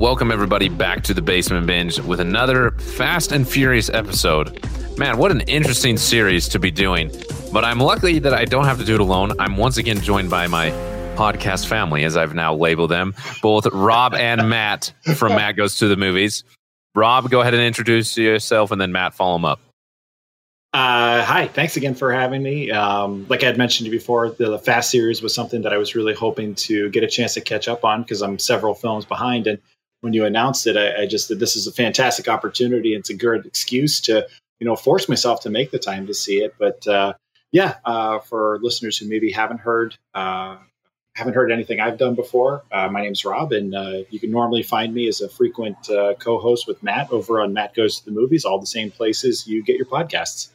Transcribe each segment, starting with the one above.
welcome everybody back to the Basement Binge with another Fast and Furious episode. Man, what an interesting series to be doing. But I'm lucky that I don't have to do it alone. I'm once again joined by my podcast family, as I've now labeled them, both Rob and Matt from Matt Goes to the Movies. Rob, go ahead and introduce yourself, and then Matt, follow him up. Uh, hi, thanks again for having me. Um, like I had mentioned before, the, the, Fast series was something that I was really hoping to get a chance to catch up on because I'm several films behind. And when you announced it, I, I just said this is a fantastic opportunity. It's a good excuse to you know force myself to make the time to see it. But uh, yeah, uh, for listeners who maybe haven't heard uh, haven't heard anything I've done before, uh, my name's Rob, and uh, you can normally find me as a frequent uh, co-host with Matt over on Matt Goes to the Movies, all the same places you get your podcasts.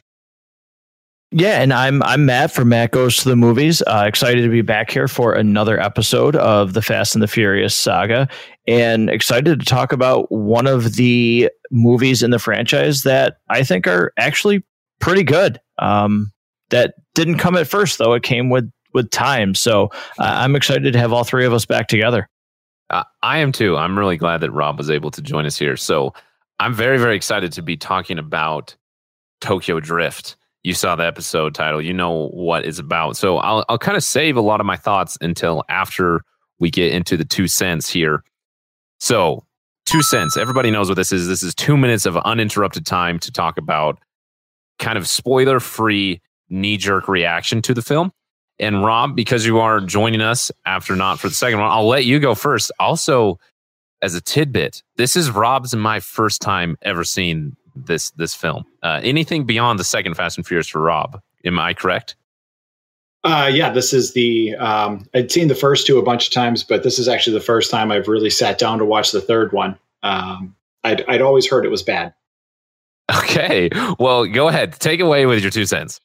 Yeah, and I'm I'm Matt from Matt Goes to the Movies. Uh, excited to be back here for another episode of the Fast and the Furious saga, and excited to talk about one of the movies in the franchise that I think are actually pretty good. Um, that didn't come at first, though; it came with with time. So uh, I'm excited to have all three of us back together. Uh, I am too. I'm really glad that Rob was able to join us here. So I'm very very excited to be talking about Tokyo Drift you saw the episode title, you know what it's about. So I'll I'll kind of save a lot of my thoughts until after we get into the two cents here. So two cents. Everybody knows what this is. This is two minutes of uninterrupted time to talk about kind of spoiler free knee jerk reaction to the film. And Rob, because you are joining us after not for the second one, I'll let you go first. Also, as a tidbit, this is Rob's my first time ever seeing this this film. Uh, anything beyond the second Fast and Furious for Rob? Am I correct? Uh, yeah, this is the. Um, I'd seen the first two a bunch of times, but this is actually the first time I've really sat down to watch the third one. Um, I'd, I'd always heard it was bad. Okay, well, go ahead. Take away with your two cents.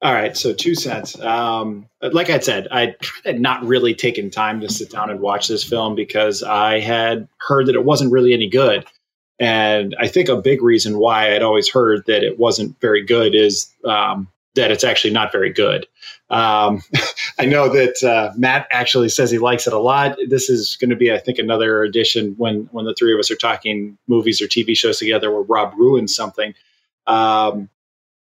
All right, so two cents. Um, like I said, I had not really taken time to sit down and watch this film because I had heard that it wasn't really any good. And I think a big reason why I'd always heard that it wasn't very good is um, that it's actually not very good. Um, I know that uh, Matt actually says he likes it a lot. This is going to be, I think, another edition when when the three of us are talking movies or TV shows together where Rob ruins something. Um,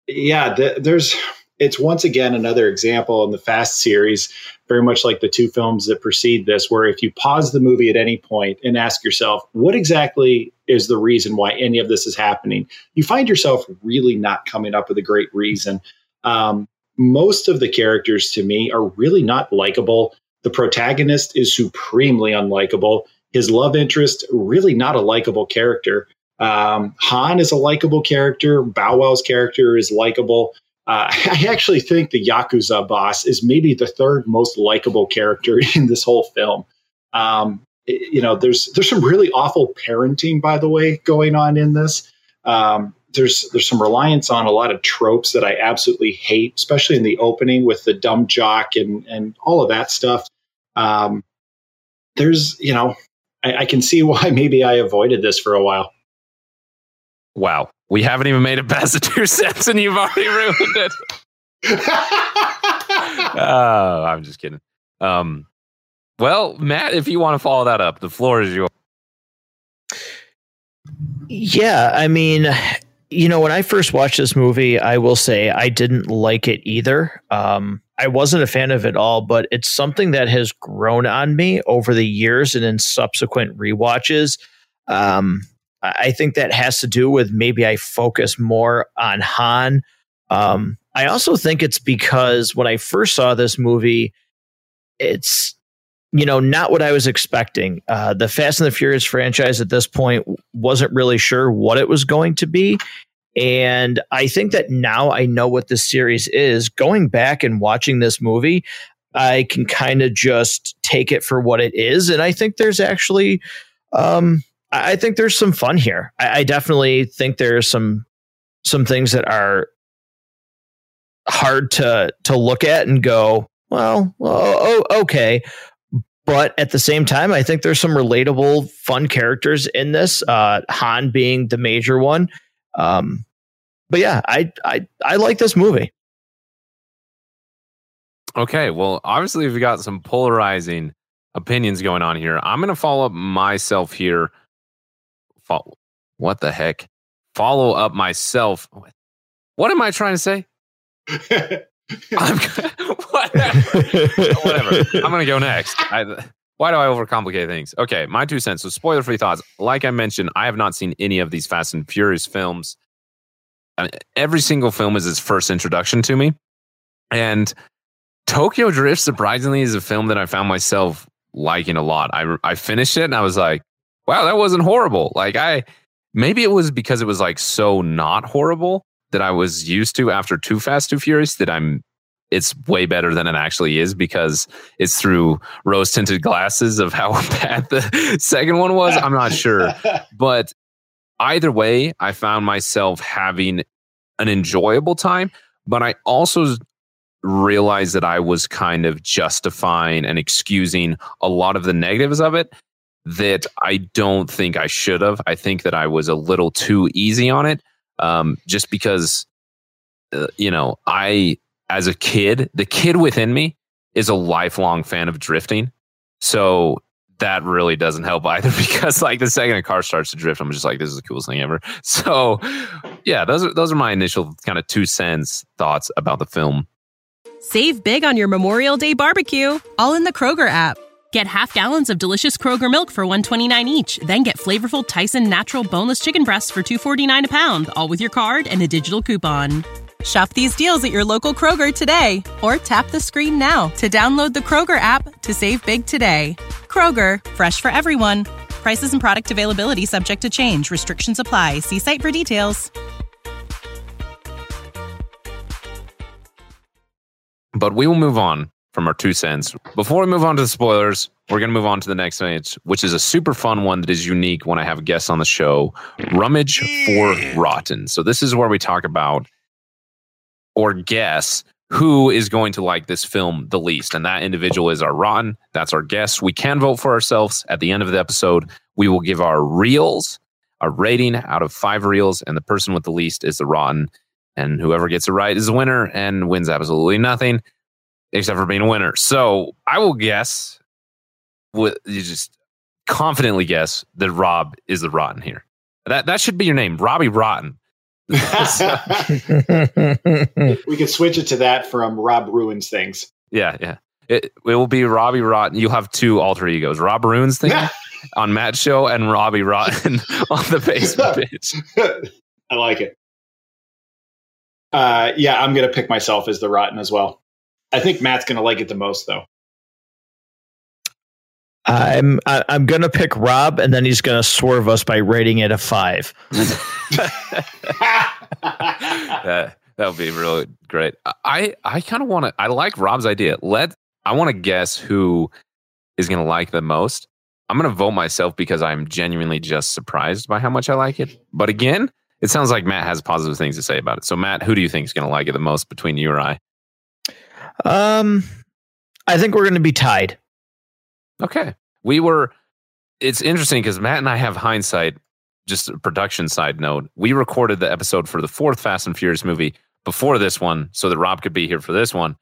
yeah, th- there's it's once again another example in the Fast series, very much like the two films that precede this, where if you pause the movie at any point and ask yourself, what exactly is the reason why any of this is happening, you find yourself really not coming up with a great reason. Um, most of the characters to me are really not likable. The protagonist is supremely unlikable. His love interest, really not a likable character. Um, Han is a likable character. Bow Wow's character is likable. Uh, I actually think the Yakuza boss is maybe the third most likable character in this whole film. Um, you know, there's there's some really awful parenting, by the way, going on in this. Um, there's there's some reliance on a lot of tropes that I absolutely hate, especially in the opening with the dumb jock and and all of that stuff. Um, there's you know, I, I can see why maybe I avoided this for a while. Wow. We haven't even made it past the two cents and you've already ruined it. oh, I'm just kidding. Um, well, Matt, if you want to follow that up, the floor is yours. Yeah, I mean, you know, when I first watched this movie, I will say I didn't like it either. Um, I wasn't a fan of it all, but it's something that has grown on me over the years and in subsequent re-watches. Um, I think that has to do with maybe I focus more on Han. Um, I also think it's because when I first saw this movie, it's you know not what I was expecting. Uh, the Fast and the Furious franchise at this point wasn't really sure what it was going to be, and I think that now I know what this series is. Going back and watching this movie, I can kind of just take it for what it is, and I think there's actually um, I think there's some fun here. I, I definitely think there's some some things that are hard to to look at and go, well, well oh, okay. But at the same time, I think there's some relatable, fun characters in this. Uh, Han being the major one. Um, but yeah, I I I like this movie. Okay, well, obviously we've got some polarizing opinions going on here. I'm going to follow up myself here. Follow, what the heck? Follow up myself. What am I trying to say? I'm, whatever. whatever. I'm going to go next. I, why do I overcomplicate things? Okay, my two cents. So, spoiler free thoughts. Like I mentioned, I have not seen any of these Fast and Furious films. I mean, every single film is its first introduction to me. And Tokyo Drift, surprisingly, is a film that I found myself liking a lot. I, I finished it and I was like, wow, that wasn't horrible. Like, I maybe it was because it was like so not horrible that I was used to after Too Fast, Too Furious that I'm it's way better than it actually is because it's through rose tinted glasses of how bad the second one was. I'm not sure. But either way, I found myself having an enjoyable time, but I also realized that I was kind of justifying and excusing a lot of the negatives of it that I don't think I should have. I think that I was a little too easy on it um, just because, uh, you know, I, as a kid, the kid within me is a lifelong fan of drifting. So that really doesn't help either because like the second a car starts to drift, I'm just like, this is the coolest thing ever. So yeah, those are those are my initial kind of two cents thoughts about the film. Save big on your Memorial Day barbecue, all in the Kroger app. Get half gallons of delicious Kroger milk for 129 each, then get flavorful Tyson natural boneless chicken breasts for 249 a pound, all with your card and a digital coupon. Shop these deals at your local Kroger today or tap the screen now to download the Kroger app to save big today. Kroger, fresh for everyone. Prices and product availability subject to change. Restrictions apply. See site for details. But we will move on from our two cents. Before we move on to the spoilers, we're going to move on to the next stage, which is a super fun one that is unique when I have guests on the show Rummage for Rotten. So, this is where we talk about or guess who is going to like this film the least. And that individual is our Rotten. That's our guess. We can vote for ourselves. At the end of the episode, we will give our reels, a rating out of five reels, and the person with the least is the Rotten. And whoever gets it right is the winner and wins absolutely nothing except for being a winner. So I will guess, with you just confidently guess that Rob is the Rotten here. That that should be your name, Robbie Rotten. we could switch it to that from Rob ruins things. Yeah, yeah. It, it will be Robbie Rotten. You'll have two alter egos: Rob ruins things on Matt's show and Robbie Rotten on the basement bitch. I like it. Uh, yeah, I'm gonna pick myself as the Rotten as well. I think Matt's gonna like it the most, though. I'm I, am i am gonna pick Rob, and then he's gonna swerve us by rating it a five. that that would be really great. I I kind of want to. I like Rob's idea. Let I want to guess who is gonna like the most. I'm gonna vote myself because I'm genuinely just surprised by how much I like it. But again, it sounds like Matt has positive things to say about it. So Matt, who do you think is gonna like it the most between you or I? Um, I think we're going to be tied. Okay. We were, it's interesting because Matt and I have hindsight, just a production side note. We recorded the episode for the fourth Fast and Furious movie before this one so that Rob could be here for this one.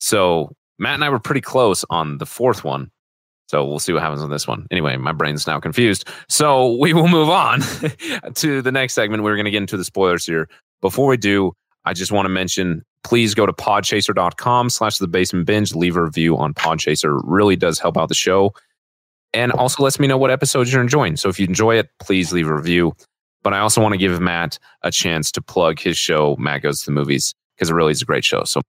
So Matt and I were pretty close on the fourth one. So we'll see what happens on this one. Anyway, my brain's now confused. So we will move on to the next segment. We're going to get into the spoilers here. Before we do, I just want to mention please go to podchaser.com slash the basement binge leave a review on podchaser. Really does help out the show. And also lets me know what episodes you're enjoying. So if you enjoy it please leave a review. But i also want to give matt a chance to plug his show matt goes to the movies because it really is a great show. So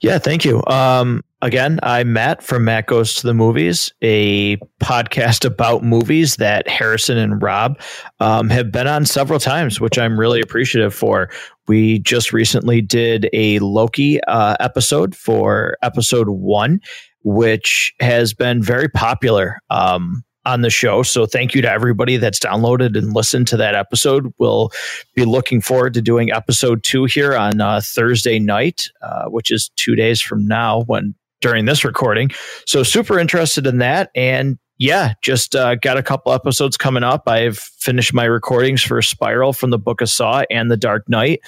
yeah, thank you. Um, again, I'm Matt from Matt Goes to the Movies, a podcast about movies that Harrison and Rob um, have been on several times, which I'm really appreciative for. We just recently did a Loki uh, episode for episode one, which has been very popular. Um, on the show. So thank you to everybody that's downloaded and listened to that episode. We'll be looking forward to doing episode two here on uh, Thursday night, uh, which is two days from now when during this recording. So super interested in that. And yeah, just uh, got a couple episodes coming up. I've finished my recordings for Spiral from the Book of Saw and The Dark Knight.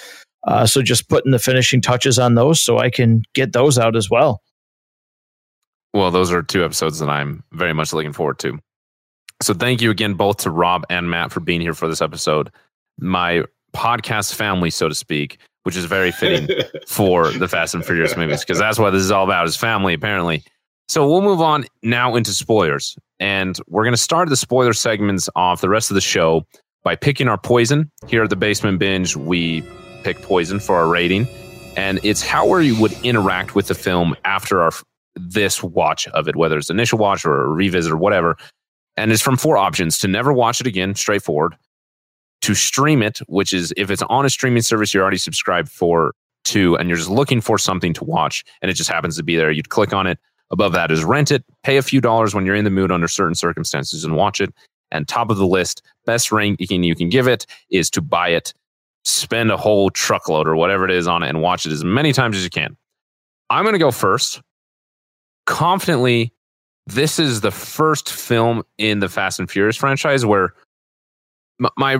Uh, so just putting the finishing touches on those so I can get those out as well. Well, those are two episodes that I'm very much looking forward to. So thank you again both to Rob and Matt for being here for this episode. My podcast family, so to speak, which is very fitting for the Fast and Furious movies because that's what this is all about is family apparently. So we'll move on now into spoilers. And we're going to start the spoiler segments off the rest of the show by picking our poison. Here at the Basement Binge, we pick poison for our rating. And it's how we would interact with the film after our this watch of it, whether it's initial watch or a revisit or whatever. And it's from four options to never watch it again, straightforward, to stream it, which is if it's on a streaming service you're already subscribed for to, and you're just looking for something to watch and it just happens to be there, you'd click on it. Above that is rent it, pay a few dollars when you're in the mood under certain circumstances and watch it. And top of the list, best ranking you can give it is to buy it, spend a whole truckload or whatever it is on it and watch it as many times as you can. I'm going to go first. Confidently, this is the first film in the Fast and Furious franchise where my, my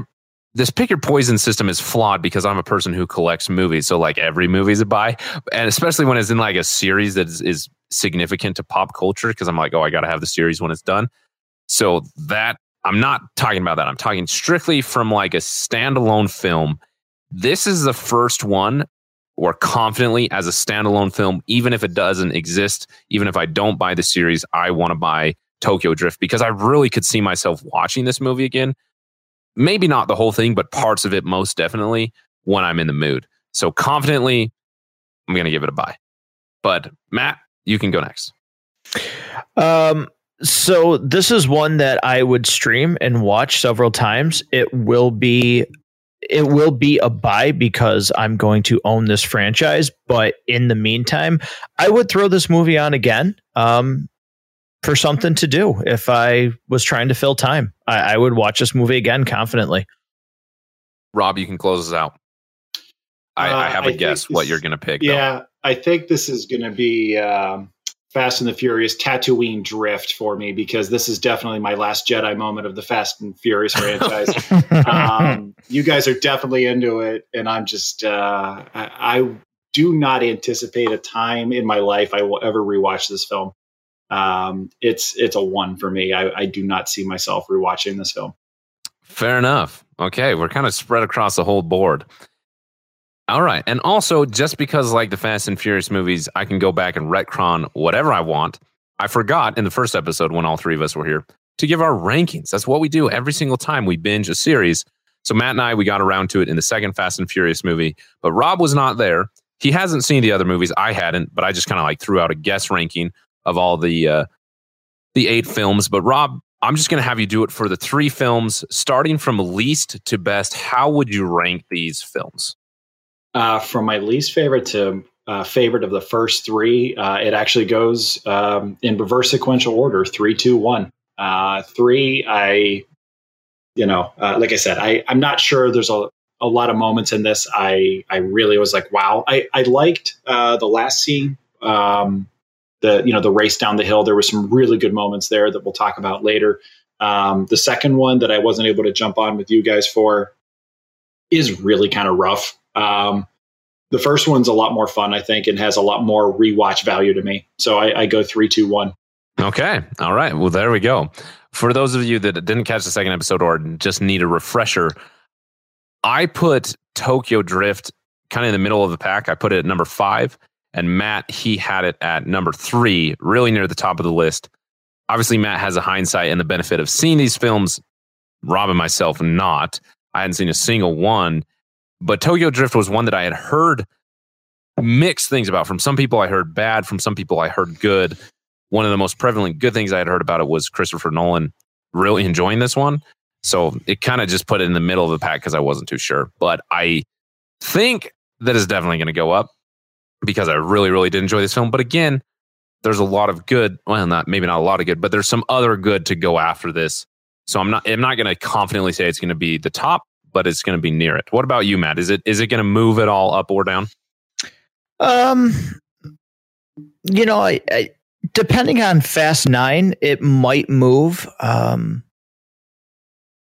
this pick your poison system is flawed because I'm a person who collects movies. So like every movie's a buy, and especially when it's in like a series that is, is significant to pop culture, because I'm like, oh, I got to have the series when it's done. So that I'm not talking about that. I'm talking strictly from like a standalone film. This is the first one where confidently as a standalone film, even if it doesn't exist, even if I don't buy the series, I want to buy Tokyo Drift because I really could see myself watching this movie again maybe not the whole thing, but parts of it most definitely when I'm in the mood. So confidently, I'm going to give it a buy. But Matt, you can go next. Um, so this is one that I would stream and watch several times. It will be it will be a buy because I'm going to own this franchise. But in the meantime, I would throw this movie on again. Um, for something to do if I was trying to fill time. I, I would watch this movie again confidently. Rob, you can close us out. I, uh, I have a I guess this, what you're going to pick. Yeah, though. I think this is going to be um, Fast and the Furious Tatooine Drift for me because this is definitely my last Jedi moment of the Fast and Furious franchise. um, you guys are definitely into it, and I'm just uh, I, I do not anticipate a time in my life I will ever rewatch this film um, it's it's a one for me. I, I do not see myself rewatching this film. Fair enough. Okay, we're kind of spread across the whole board. All right, and also just because like the Fast and Furious movies, I can go back and retcon whatever I want. I forgot in the first episode when all three of us were here to give our rankings. That's what we do every single time we binge a series. So Matt and I, we got around to it in the second Fast and Furious movie, but Rob was not there. He hasn't seen the other movies. I hadn't, but I just kind of like threw out a guess ranking of all the uh, the eight films. But Rob, I'm just going to have you do it for the three films, starting from least to best. How would you rank these films? Uh, from my least favorite to uh, favorite of the first three, uh, it actually goes um, in reverse sequential order: three, two, one. Uh, three, I, you know, uh, like I said, I I'm not sure. There's a a lot of moments in this. I I really was like, wow. I I liked uh, the last scene. Um, the you know the race down the hill. There were some really good moments there that we'll talk about later. Um, the second one that I wasn't able to jump on with you guys for is really kind of rough. Um, the first one's a lot more fun, I think, and has a lot more rewatch value to me. So I, I go three, two, one. Okay. All right. Well, there we go. For those of you that didn't catch the second episode or just need a refresher, I put Tokyo Drift kind of in the middle of the pack. I put it at number five. And Matt, he had it at number three, really near the top of the list. Obviously, Matt has a hindsight and the benefit of seeing these films. Rob and myself, not. I hadn't seen a single one. But Tokyo Drift was one that I had heard mixed things about. From some people, I heard bad. From some people, I heard good. One of the most prevalent good things I had heard about it was Christopher Nolan really enjoying this one. So it kind of just put it in the middle of the pack because I wasn't too sure. But I think that is definitely going to go up because I really, really did enjoy this film. But again, there's a lot of good. Well, not maybe not a lot of good, but there's some other good to go after this. So I'm not I'm not going to confidently say it's going to be the top, but it's going to be near it. What about you, Matt? Is it is it going to move it all up or down? Um, you know, I, I depending on Fast Nine, it might move. Um,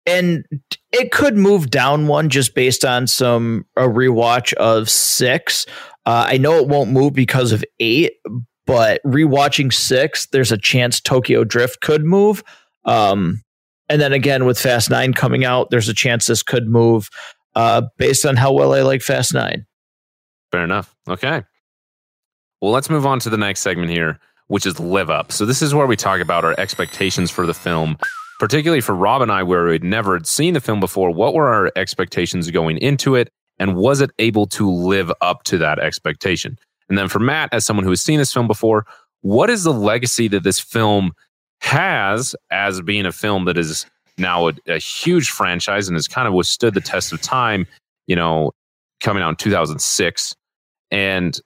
and it could move down one just based on some a rewatch of six. Uh, I know it won't move because of eight, but rewatching six, there's a chance Tokyo Drift could move. Um, and then again with Fast Nine coming out, there's a chance this could move uh, based on how well I like Fast Nine. Fair enough. Okay. Well, let's move on to the next segment here, which is live up. So this is where we talk about our expectations for the film, particularly for Rob and I, where we'd never seen the film before. What were our expectations going into it, and was it able to live up to that expectation? And then for Matt, as someone who has seen this film before, what is the legacy that this film has as being a film that is now a, a huge franchise and has kind of withstood the test of time? You know, coming out in 2006 and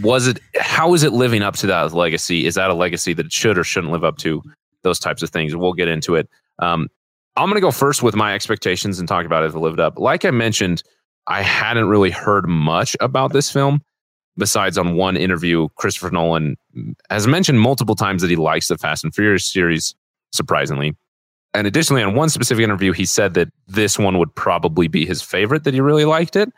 was it how is it living up to that legacy? Is that a legacy that it should or shouldn't live up to? Those types of things. We'll get into it. Um, i'm going to go first with my expectations and talk about if it lived up. Like i mentioned i hadn't really heard much about this film besides on one interview christopher nolan has mentioned multiple times that he likes the fast and furious series surprisingly and additionally on one specific interview he said that this one would probably be his favorite that he really liked it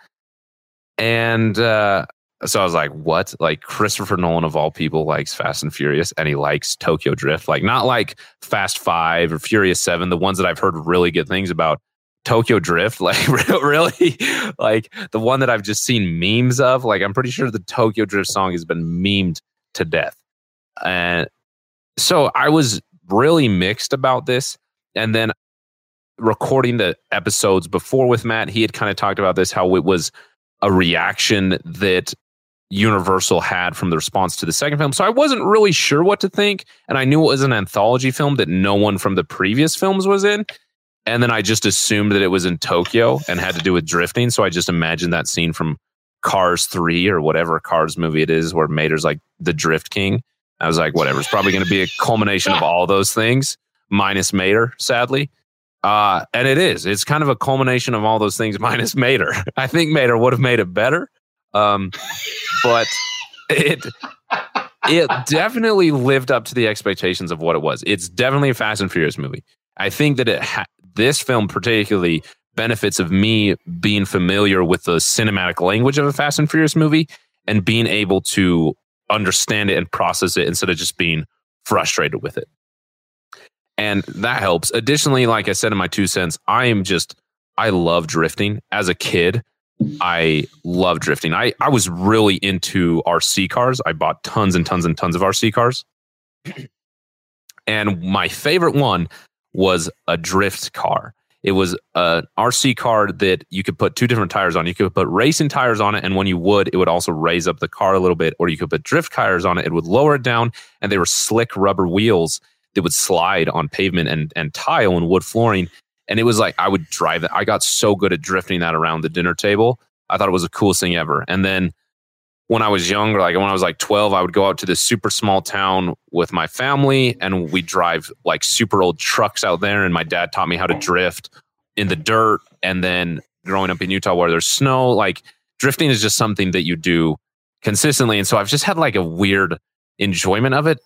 and uh, so I was like, what? Like Christopher Nolan of all people likes Fast and Furious and he likes Tokyo Drift. Like not like Fast Five or Furious Seven, the ones that I've heard really good things about. Tokyo Drift, like really, like the one that I've just seen memes of. Like I'm pretty sure the Tokyo Drift song has been memed to death. And so I was really mixed about this. And then recording the episodes before with Matt, he had kind of talked about this, how it was a reaction that Universal had from the response to the second film. So I wasn't really sure what to think. And I knew it was an anthology film that no one from the previous films was in. And then I just assumed that it was in Tokyo and had to do with drifting. So I just imagined that scene from Cars 3 or whatever Cars movie it is where Mater's like the drift king. I was like, whatever. It's probably going to be a culmination of all those things, minus Mater, sadly. Uh, and it is. It's kind of a culmination of all those things minus Mater. I think Mater would have made it better. Um, but it it definitely lived up to the expectations of what it was. It's definitely a Fast and Furious movie. I think that it ha- this film particularly benefits of me being familiar with the cinematic language of a Fast and Furious movie and being able to understand it and process it instead of just being frustrated with it. And that helps. Additionally, like I said in my two cents, I am just I love drifting as a kid. I love drifting. I, I was really into RC cars. I bought tons and tons and tons of RC cars. And my favorite one was a drift car. It was an RC car that you could put two different tires on. You could put racing tires on it, and when you would, it would also raise up the car a little bit, or you could put drift tires on it. It would lower it down, and they were slick rubber wheels that would slide on pavement and, and tile and wood flooring. And it was like I would drive it. I got so good at drifting that around the dinner table. I thought it was the coolest thing ever. And then when I was younger, like when I was like 12, I would go out to this super small town with my family and we drive like super old trucks out there. And my dad taught me how to drift in the dirt. And then growing up in Utah where there's snow, like drifting is just something that you do consistently. And so I've just had like a weird enjoyment of it.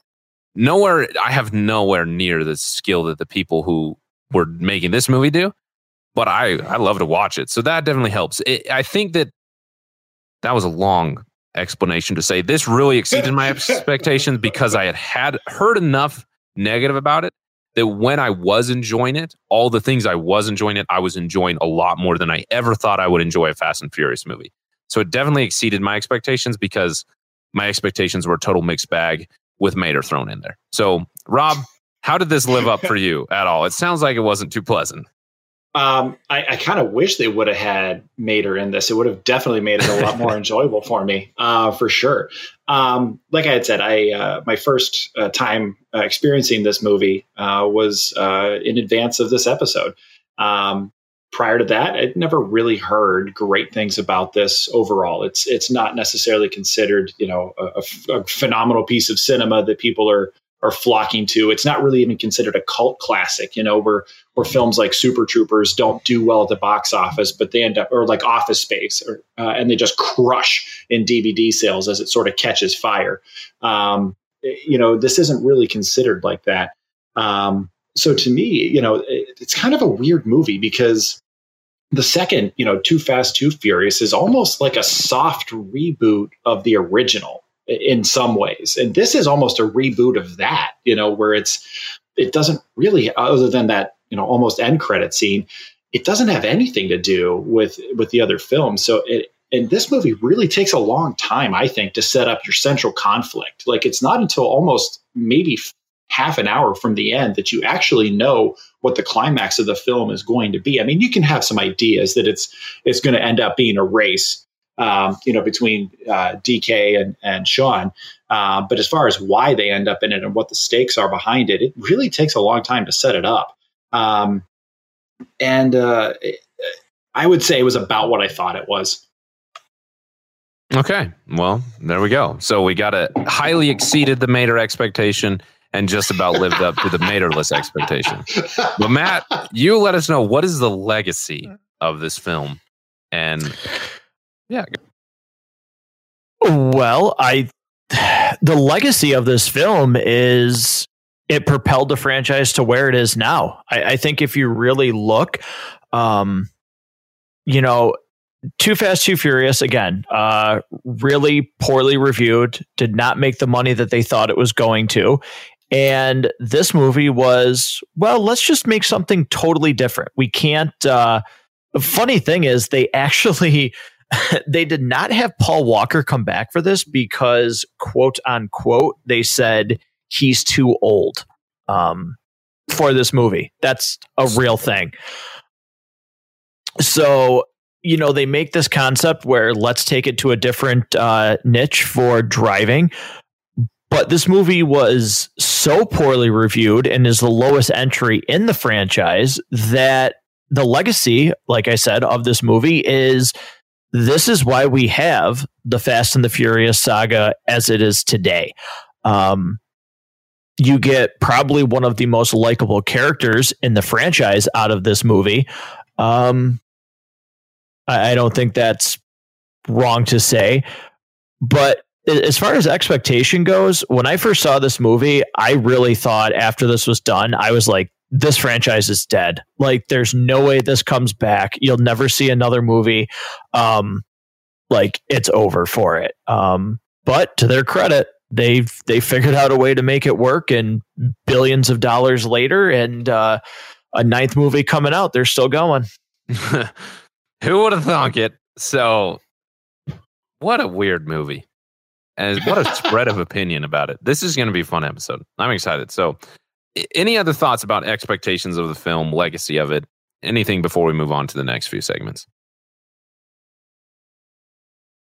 Nowhere, I have nowhere near the skill that the people who were making this movie do, but I I love to watch it. So that definitely helps. It, I think that that was a long explanation to say this really exceeded my expectations because I had had heard enough negative about it that when I was enjoying it, all the things I was enjoying it, I was enjoying a lot more than I ever thought I would enjoy a Fast and Furious movie. So it definitely exceeded my expectations because my expectations were a total mixed bag with Mater thrown in there. So, Rob, how did this live up for you at all? It sounds like it wasn't too pleasant. Um, I, I kind of wish they would have had Mater in this. It would have definitely made it a lot more enjoyable for me, uh, for sure. Um, like I had said, I uh, my first uh, time uh, experiencing this movie uh, was uh, in advance of this episode. Um, prior to that, I'd never really heard great things about this overall. It's it's not necessarily considered, you know, a, a phenomenal piece of cinema that people are are flocking to. It's not really even considered a cult classic, you know, where where films like Super Troopers don't do well at the box office, but they end up, or like Office Space, or, uh, and they just crush in DVD sales as it sort of catches fire. Um, you know, this isn't really considered like that. Um, so to me, you know, it, it's kind of a weird movie because the second, you know, Too Fast, Too Furious is almost like a soft reboot of the original in some ways. And this is almost a reboot of that, you know, where it's it doesn't really other than that, you know, almost end credit scene, it doesn't have anything to do with with the other films. So it and this movie really takes a long time, I think, to set up your central conflict. Like it's not until almost maybe half an hour from the end that you actually know what the climax of the film is going to be. I mean, you can have some ideas that it's it's going to end up being a race, um, you know, between uh, DK and and Sean. Uh, but as far as why they end up in it and what the stakes are behind it, it really takes a long time to set it up. Um, and uh, I would say it was about what I thought it was. Okay, well, there we go. So we got a highly exceeded the Mater expectation and just about lived up to the Materless expectation. But Matt, you let us know what is the legacy of this film, and yeah. Well, I the legacy of this film is it propelled the franchise to where it is now. I, I think if you really look, um, you know, too Fast, Too Furious again, uh, really poorly reviewed, did not make the money that they thought it was going to. And this movie was, well, let's just make something totally different. We can't. Uh, funny thing is, they actually they did not have Paul Walker come back for this because, quote unquote, they said he's too old um, for this movie. That's a real thing. So you know, they make this concept where let's take it to a different uh, niche for driving. But this movie was so poorly reviewed and is the lowest entry in the franchise that the legacy, like I said, of this movie is this is why we have the Fast and the Furious saga as it is today. Um, you get probably one of the most likable characters in the franchise out of this movie. Um, I, I don't think that's wrong to say. But as far as expectation goes, when I first saw this movie, I really thought after this was done, I was like, this franchise is dead. Like, there's no way this comes back. You'll never see another movie. Um, like, it's over for it. Um, but to their credit, they've they figured out a way to make it work, and billions of dollars later, and uh, a ninth movie coming out, they're still going. Who would have thunk it? So, what a weird movie. And what a spread of opinion about it. This is going to be a fun episode. I'm excited. So, any other thoughts about expectations of the film, legacy of it, anything before we move on to the next few segments?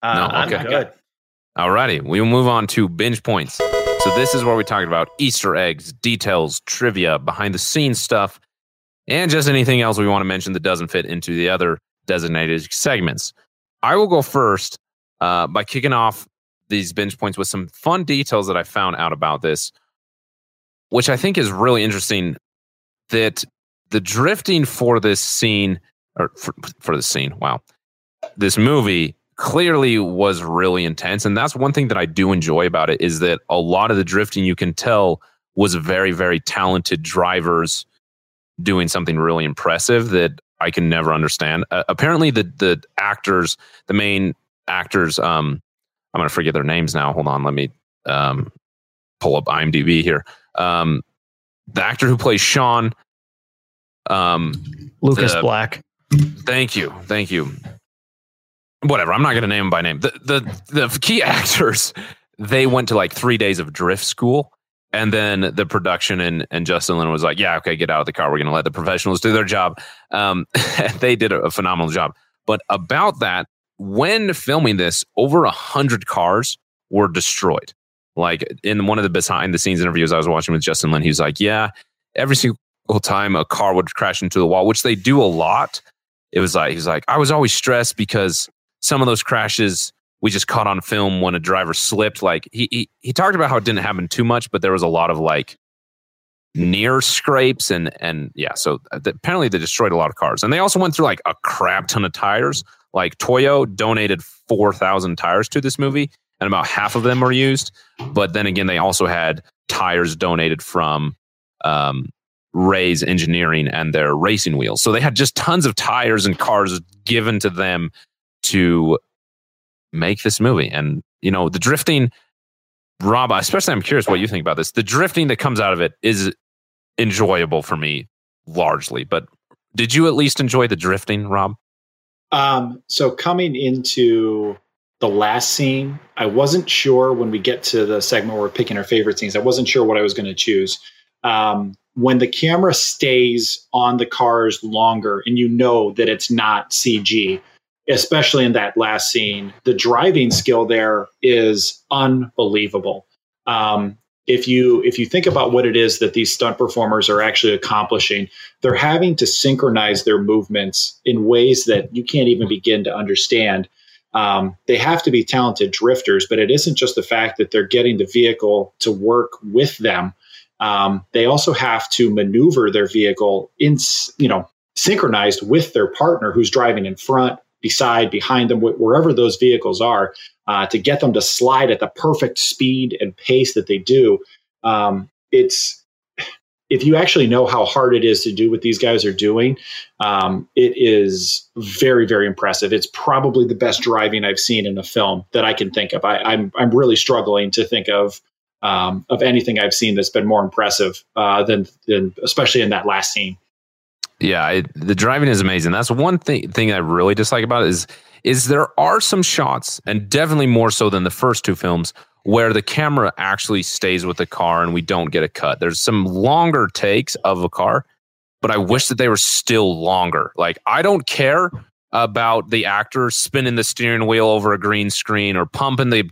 Uh, no, okay. I'm good. All righty. We will move on to binge points. So, this is where we talk about Easter eggs, details, trivia, behind the scenes stuff, and just anything else we want to mention that doesn't fit into the other designated segments. I will go first uh, by kicking off these binge points with some fun details that I found out about this, which I think is really interesting. That the drifting for this scene, or for, for the scene, wow, this movie clearly was really intense. And that's one thing that I do enjoy about it is that a lot of the drifting you can tell was very, very talented drivers doing something really impressive that I can never understand. Uh, apparently, the the actors, the main actors, um, I'm gonna forget their names now. Hold on, let me um, pull up IMDb here. Um, the actor who plays Sean, um, Lucas the, Black. Thank you, thank you. Whatever, I'm not gonna name them by name. The the the key actors, they went to like three days of drift school and then the production and, and Justin Lin was like, yeah, okay, get out of the car. We're going to let the professionals do their job. Um, they did a, a, phenomenal job. But about that, when filming this, over a hundred cars were destroyed. Like in one of the behind the scenes interviews I was watching with Justin Lin, he was like, yeah, every single time a car would crash into the wall, which they do a lot. It was like, he's like, I was always stressed because some of those crashes we just caught on film when a driver slipped. Like he, he he talked about how it didn't happen too much, but there was a lot of like near scrapes and and yeah. So uh, apparently they destroyed a lot of cars, and they also went through like a crap ton of tires. Like Toyo donated four thousand tires to this movie, and about half of them were used. But then again, they also had tires donated from um, Ray's Engineering and their racing wheels. So they had just tons of tires and cars given to them to make this movie. And, you know, the drifting, Rob, especially I'm curious what you think about this. The drifting that comes out of it is enjoyable for me largely, but did you at least enjoy the drifting, Rob? Um, so coming into the last scene, I wasn't sure when we get to the segment where we're picking our favorite scenes. I wasn't sure what I was going to choose. Um, when the camera stays on the cars longer and you know that it's not CG, especially in that last scene, the driving skill there is unbelievable. Um, if you if you think about what it is that these stunt performers are actually accomplishing, they're having to synchronize their movements in ways that you can't even begin to understand. Um, they have to be talented drifters, but it isn't just the fact that they're getting the vehicle to work with them. Um, they also have to maneuver their vehicle in, you know, synchronized with their partner who's driving in front, beside, behind them, wherever those vehicles are, uh, to get them to slide at the perfect speed and pace that they do. Um, it's if you actually know how hard it is to do what these guys are doing, um, it is very, very impressive. It's probably the best driving I've seen in a film that I can think of. I, am I'm, I'm really struggling to think of um, of anything I've seen that's been more impressive uh, than than especially in that last scene. Yeah, the driving is amazing. That's one thing thing I really dislike about it is is there are some shots, and definitely more so than the first two films, where the camera actually stays with the car and we don't get a cut. There's some longer takes of a car, but I wish that they were still longer. Like I don't care about the actor spinning the steering wheel over a green screen or pumping the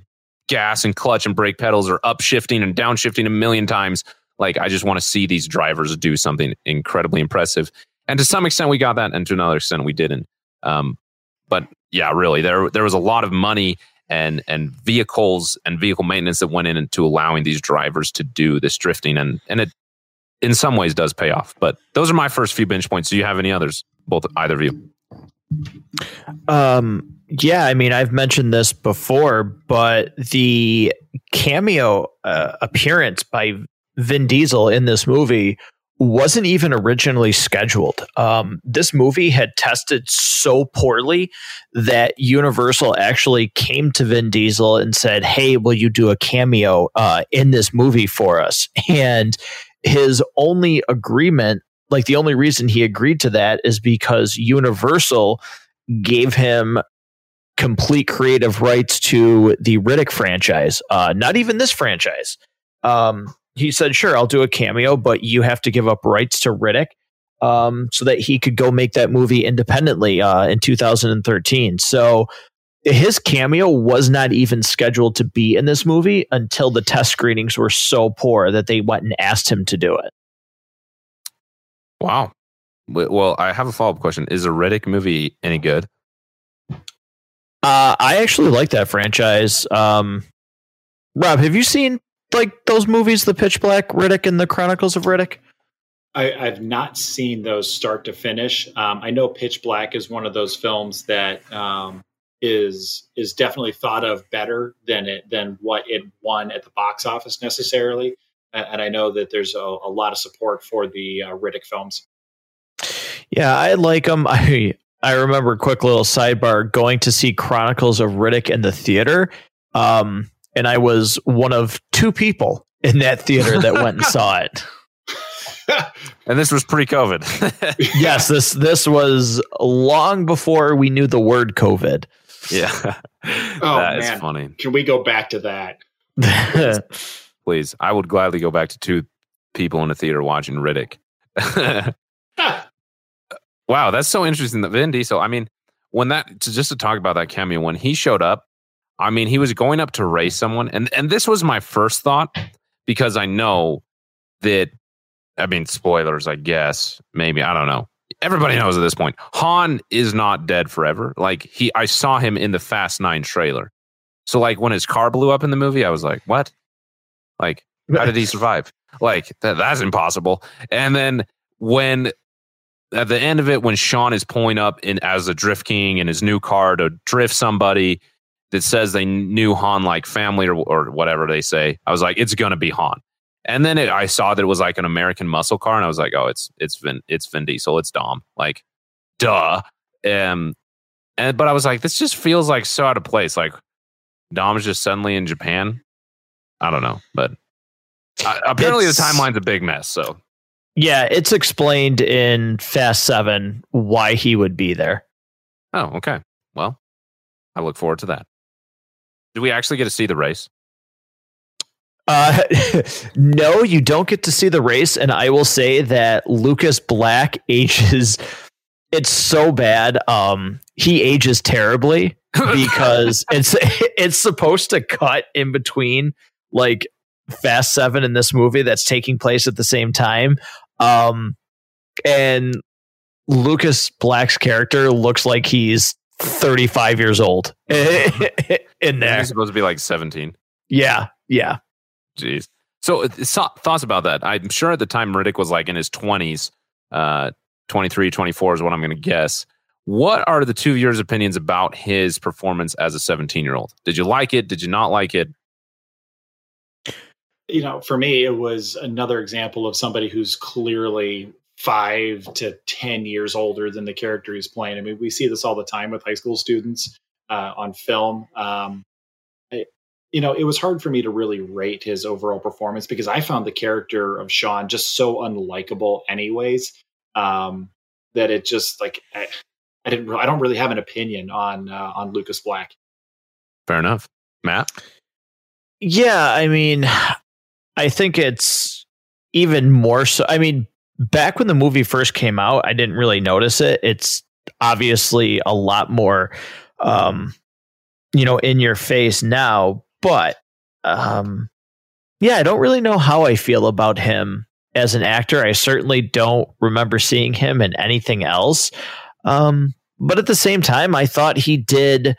gas and clutch and brake pedals or upshifting and downshifting a million times. Like I just want to see these drivers do something incredibly impressive. And to some extent, we got that, and to another extent, we didn't. Um, but yeah, really, there there was a lot of money and and vehicles and vehicle maintenance that went into allowing these drivers to do this drifting, and and it in some ways does pay off. But those are my first few binge points. Do you have any others? Both either of you? Um, yeah, I mean, I've mentioned this before, but the cameo uh, appearance by Vin Diesel in this movie wasn't even originally scheduled. Um, this movie had tested so poorly that Universal actually came to Vin Diesel and said, "Hey, will you do a cameo uh, in this movie for us?" And his only agreement, like the only reason he agreed to that, is because Universal gave him complete creative rights to the Riddick franchise. Uh, not even this franchise. Um, he said, "Sure, I'll do a cameo, but you have to give up rights to Riddick." Um, so that he could go make that movie independently uh, in 2013. So his cameo was not even scheduled to be in this movie until the test screenings were so poor that they went and asked him to do it. Wow. Well, I have a follow up question. Is a Riddick movie any good? Uh, I actually like that franchise. Um, Rob, have you seen like those movies, The Pitch Black, Riddick, and The Chronicles of Riddick? I, have not seen those start to finish. Um, I know Pitch Black is one of those films that um, is is definitely thought of better than it than what it won at the box office necessarily. And I know that there's a, a lot of support for the uh, Riddick films. Yeah, I like them. I I remember a quick little sidebar going to see Chronicles of Riddick in the theater. Um, and I was one of two people in that theater that went and saw it. and this was pre-COVID. yes, this this was long before we knew the word COVID. Yeah, oh, that man. is funny. Can we go back to that? Please, I would gladly go back to two people in a theater watching Riddick. wow, that's so interesting. That Vin Diesel. I mean, when that to, just to talk about that cameo when he showed up, I mean, he was going up to race someone, and and this was my first thought because I know that. I mean, spoilers, I guess. Maybe I don't know. Everybody knows at this point. Han is not dead forever. Like he, I saw him in the Fast Nine trailer. So like when his car blew up in the movie, I was like, what? Like how did he survive? Like that, that's impossible. And then when at the end of it, when Sean is pulling up in as a drift king in his new car to drift somebody, that says they knew Han like family or, or whatever they say. I was like, it's gonna be Han. And then it, I saw that it was like an American muscle car, and I was like, oh, it's it's Vin it's Vin Diesel, it's Dom, like, duh. Um, and but I was like, this just feels like so out of place. Like Dom's just suddenly in Japan, I don't know, but uh, apparently It's- the timeline's a big mess. So Yeah, it's explained in Fast Seven why he would be there. oh, okay. Well, I look forward to that. Do we actually get to see the race? Uh, no, you don't get to see the race, and I will say that Lucas Black ages. It's so bad. Um, he ages terribly because it's it's supposed to cut in between like Fast Seven and this movie that's taking place at the same time. Um, and Lucas Black's character looks like he's 35 years old in there. He's supposed to be like 17. Yeah, yeah. Jeez. So, uh, so thoughts about that? I'm sure at the time Riddick was like in his 20s, uh, 23, 24 is what I'm going to guess. What are the two of yours opinions about his performance as a 17 year old? Did you like it? Did you not like it? you know, for me, it was another example of somebody who's clearly five to 10 years older than the character he's playing. I mean, we see this all the time with high school students uh, on film. Um, I, you know, it was hard for me to really rate his overall performance because I found the character of Sean just so unlikable, anyways, um, that it just like I, I didn't. Re- I don't really have an opinion on uh, on Lucas Black. Fair enough. Matt? Yeah, I mean, I think it's even more so. I mean, back when the movie first came out, I didn't really notice it. It's obviously a lot more, um, you know, in your face now. But, um, yeah, I don't really know how I feel about him as an actor. I certainly don't remember seeing him in anything else. Um, but at the same time, I thought he did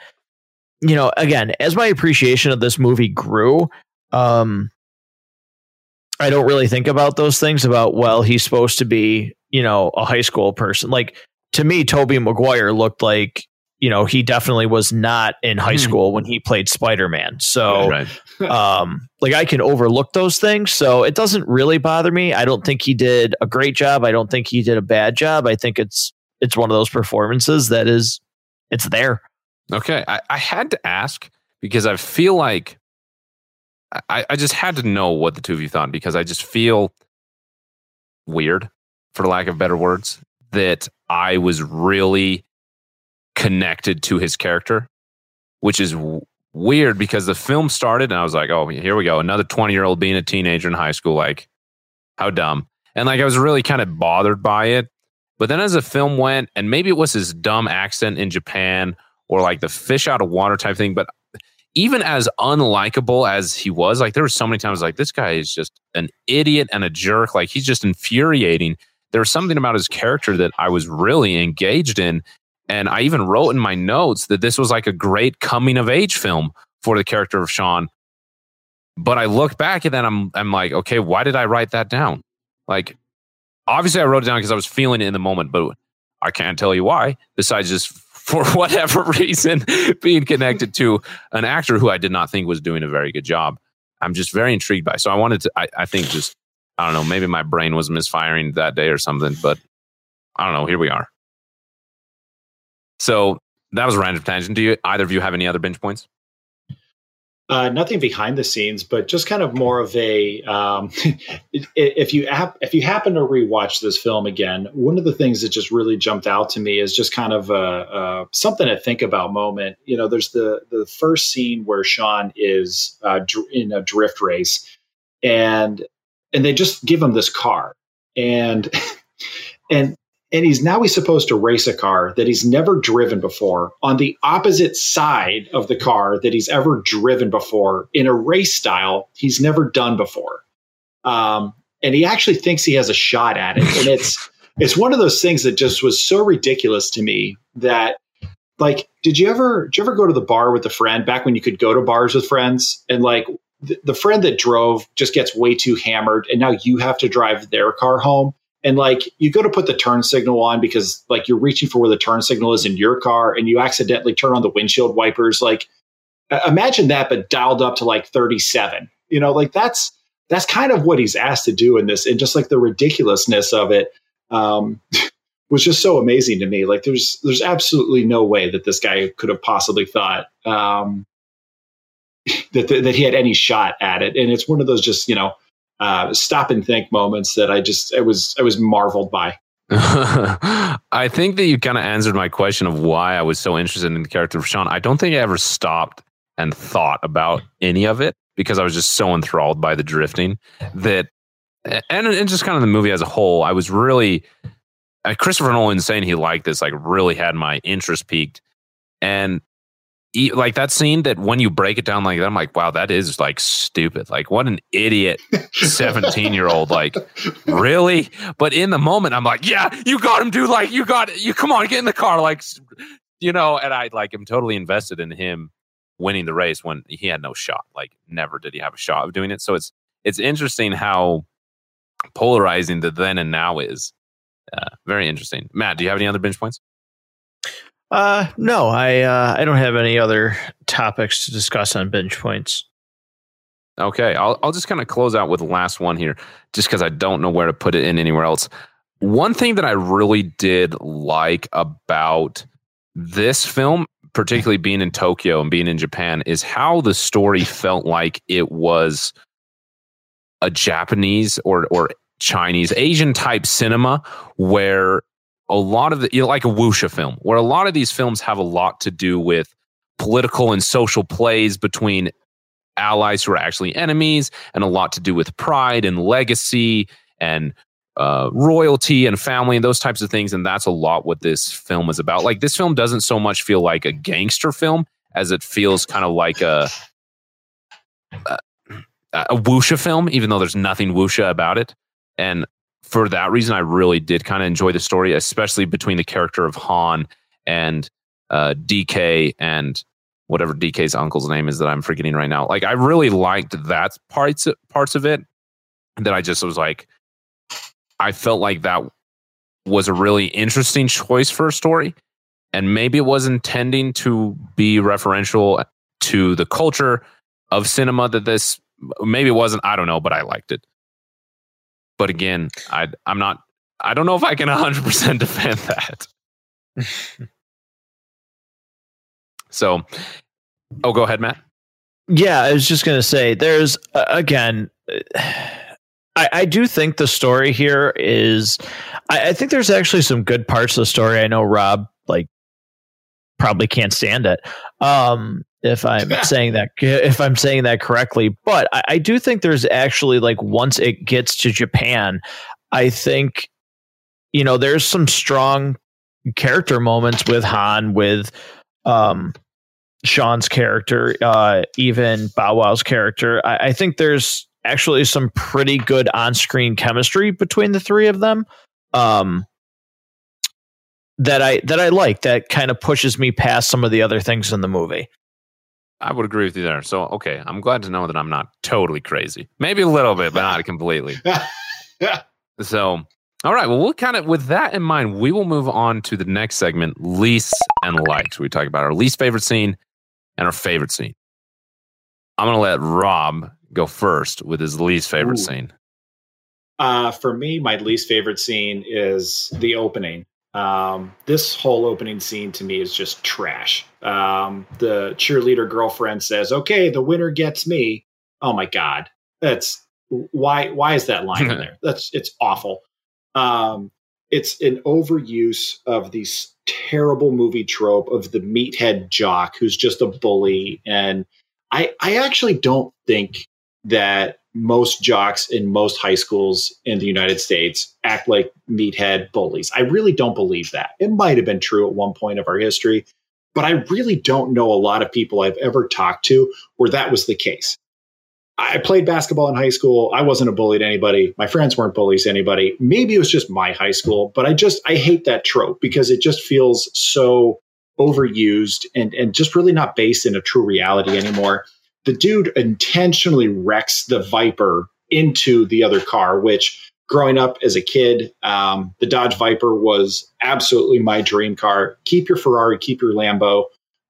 you know, again, as my appreciation of this movie grew, um, I don't really think about those things about, well, he's supposed to be, you know, a high school person. Like to me, Tobey Maguire looked like, you know, he definitely was not in high Hmm. school when he played Spider Man. So, Right. um, like I can overlook those things. So it doesn't really bother me. I don't think he did a great job. I don't think he did a bad job. I think it's, it's one of those performances that is, it's there. Okay. I, I had to ask because I feel like I, I just had to know what the two of you thought because I just feel weird, for lack of better words, that I was really connected to his character, which is w- weird because the film started and I was like, oh, here we go. Another 20 year old being a teenager in high school. Like, how dumb. And like, I was really kind of bothered by it. But then as the film went, and maybe it was his dumb accent in Japan or like the fish out of water type thing. But even as unlikable as he was, like there were so many times like this guy is just an idiot and a jerk. Like he's just infuriating. There was something about his character that I was really engaged in. And I even wrote in my notes that this was like a great coming of age film for the character of Sean. But I look back and then I'm I'm like, okay, why did I write that down? Like obviously I wrote it down because I was feeling it in the moment, but I can't tell you why, besides just for whatever reason being connected to an actor who I did not think was doing a very good job. I'm just very intrigued by. So I wanted to I, I think just I don't know, maybe my brain was misfiring that day or something, but I don't know, here we are. So that was a random tangent. Do you either of you have any other binge points? Uh, nothing behind the scenes, but just kind of more of a. Um, if you ap- if you happen to rewatch this film again, one of the things that just really jumped out to me is just kind of a, a something to think about moment. You know, there's the the first scene where Sean is uh, dr- in a drift race, and and they just give him this car, and and and he's now he's supposed to race a car that he's never driven before on the opposite side of the car that he's ever driven before in a race style he's never done before. Um, and he actually thinks he has a shot at it. And it's it's one of those things that just was so ridiculous to me that like did you ever did you ever go to the bar with a friend back when you could go to bars with friends? And like the, the friend that drove just gets way too hammered and now you have to drive their car home and like you go to put the turn signal on because like you're reaching for where the turn signal is in your car and you accidentally turn on the windshield wipers like imagine that but dialed up to like 37 you know like that's that's kind of what he's asked to do in this and just like the ridiculousness of it um was just so amazing to me like there's there's absolutely no way that this guy could have possibly thought um that that he had any shot at it. And it's one of those just you know uh, stop and think moments that I just it was I was marveled by. I think that you kind of answered my question of why I was so interested in the character of Sean. I don't think I ever stopped and thought about any of it because I was just so enthralled by the drifting that, and, and just kind of the movie as a whole, I was really, uh, Christopher Nolan saying he liked this, like really had my interest peaked. And like that scene that when you break it down like that, I'm like, wow, that is like stupid. Like, what an idiot 17 year old. Like, really? But in the moment, I'm like, yeah, you got him, dude. Like, you got it. You come on, get in the car. Like, you know, and I like am totally invested in him winning the race when he had no shot. Like, never did he have a shot of doing it. So it's, it's interesting how polarizing the then and now is. Uh, very interesting. Matt, do you have any other binge points? Uh, no, I uh, I don't have any other topics to discuss on binge points. Okay, I'll I'll just kind of close out with the last one here, just because I don't know where to put it in anywhere else. One thing that I really did like about this film, particularly being in Tokyo and being in Japan, is how the story felt like it was a Japanese or or Chinese Asian type cinema where a lot of the you know, like a wuxia film, where a lot of these films have a lot to do with political and social plays between allies who are actually enemies, and a lot to do with pride and legacy and uh, royalty and family and those types of things. And that's a lot what this film is about. Like this film doesn't so much feel like a gangster film as it feels kind of like a a, a film, even though there's nothing wuxia about it. And for that reason, I really did kind of enjoy the story, especially between the character of Han and uh, DK and whatever DK's uncle's name is that I'm forgetting right now. Like I really liked that parts parts of it. That I just was like, I felt like that was a really interesting choice for a story, and maybe it was intending to be referential to the culture of cinema. That this maybe it wasn't. I don't know, but I liked it. But again, I I'm not I don't know if I can 100% defend that. so, oh, go ahead, Matt. Yeah, I was just going to say there's uh, again I, I do think the story here is I, I think there's actually some good parts of the story. I know Rob like probably can't stand it. Um if I'm saying that if I'm saying that correctly. But I, I, do think there's actually like once it gets to Japan, I think you know there's some strong character moments with Han, with um, Sean's character, uh, even Bow Wow's character. I, I think there's actually some pretty good on-screen chemistry between the three of them. Um, that I that I like that kind of pushes me past some of the other things in the movie. I would agree with you there. So, okay, I'm glad to know that I'm not totally crazy. Maybe a little bit, but not completely. so, all right. Well, we'll kind of, with that in mind, we will move on to the next segment least and likes. We talk about our least favorite scene and our favorite scene. I'm going to let Rob go first with his least favorite Ooh. scene. Uh, for me, my least favorite scene is the opening. Um, this whole opening scene to me is just trash. Um, the cheerleader girlfriend says, "Okay, the winner gets me." Oh my god, that's why. Why is that line in there? That's it's awful. Um, it's an overuse of these terrible movie trope of the meathead jock who's just a bully, and I I actually don't think that most jocks in most high schools in the United States act like meathead bullies. I really don't believe that. It might have been true at one point of our history, but I really don't know a lot of people I've ever talked to where that was the case. I played basketball in high school. I wasn't a bully to anybody. My friends weren't bullies to anybody. Maybe it was just my high school, but I just I hate that trope because it just feels so overused and and just really not based in a true reality anymore the dude intentionally wrecks the Viper into the other car, which growing up as a kid, um, the Dodge Viper was absolutely my dream car. Keep your Ferrari, keep your Lambo.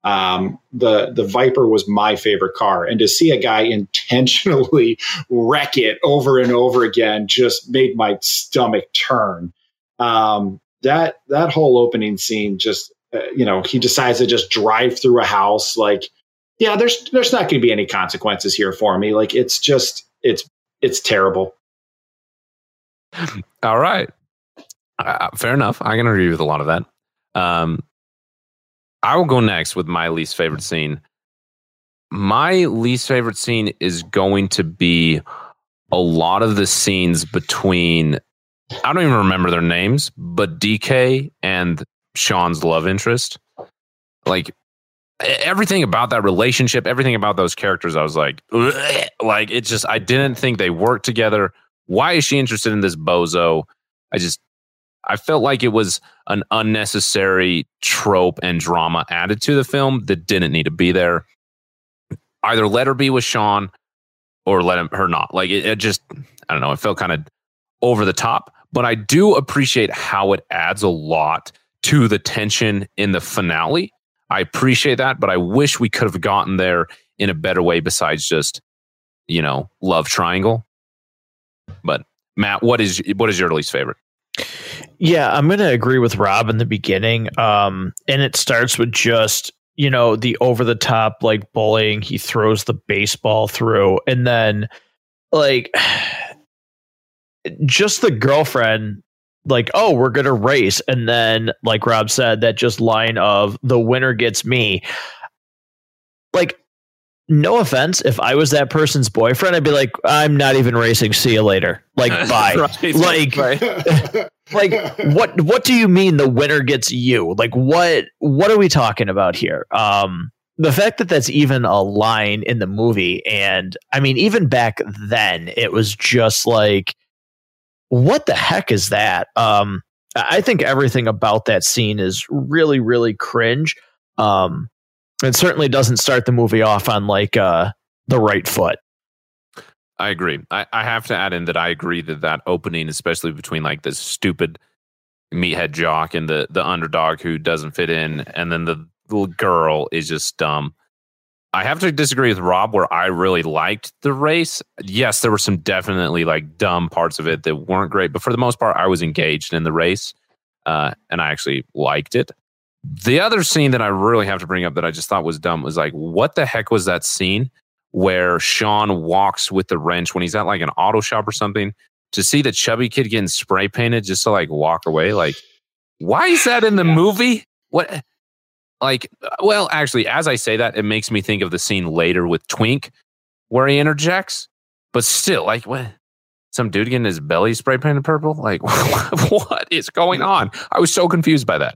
Um, the the Viper was my favorite car, and to see a guy intentionally wreck it over and over again just made my stomach turn. Um, that that whole opening scene, just uh, you know, he decides to just drive through a house like yeah, there's there's not going to be any consequences here for me. Like it's just it's it's terrible. All right, uh, fair enough. I can agree with a lot of that. Um, I will go next with my least favorite scene. My least favorite scene is going to be a lot of the scenes between I don't even remember their names, but DK and Sean's love interest. Like everything about that relationship, everything about those characters, I was like, Ugh. like it's just I didn't think they worked together. Why is she interested in this bozo? I just I felt like it was an unnecessary trope and drama added to the film that didn't need to be there. Either let her be with Sean or let him, her not. Like it, it just, I don't know. It felt kind of over the top, but I do appreciate how it adds a lot to the tension in the finale. I appreciate that, but I wish we could have gotten there in a better way besides just, you know, love triangle. But Matt, what is what is your least favorite? Yeah, I'm going to agree with Rob in the beginning. Um, and it starts with just, you know, the over the top like bullying. He throws the baseball through. And then, like, just the girlfriend, like, oh, we're going to race. And then, like Rob said, that just line of the winner gets me. Like, no offense, if I was that person's boyfriend, I'd be like, I'm not even racing. See you later. Like, bye. right, like, right. like, what? What do you mean the winner gets you? Like, what? What are we talking about here? Um, the fact that that's even a line in the movie, and I mean, even back then, it was just like, what the heck is that? Um, I think everything about that scene is really, really cringe. Um, it certainly doesn't start the movie off on like uh, the right foot. I agree. I, I have to add in that I agree that that opening, especially between like this stupid meathead jock and the the underdog who doesn't fit in, and then the little girl is just dumb. I have to disagree with Rob where I really liked the race. Yes, there were some definitely like dumb parts of it that weren't great, but for the most part, I was engaged in the race, uh, and I actually liked it. The other scene that I really have to bring up that I just thought was dumb was like, what the heck was that scene where Sean walks with the wrench when he's at like an auto shop or something to see the chubby kid getting spray painted just to like walk away? Like, why is that in the yeah. movie? What? Like, well, actually, as I say that, it makes me think of the scene later with Twink where he interjects. But still, like, what? Some dude getting his belly spray painted purple? Like, what is going on? I was so confused by that.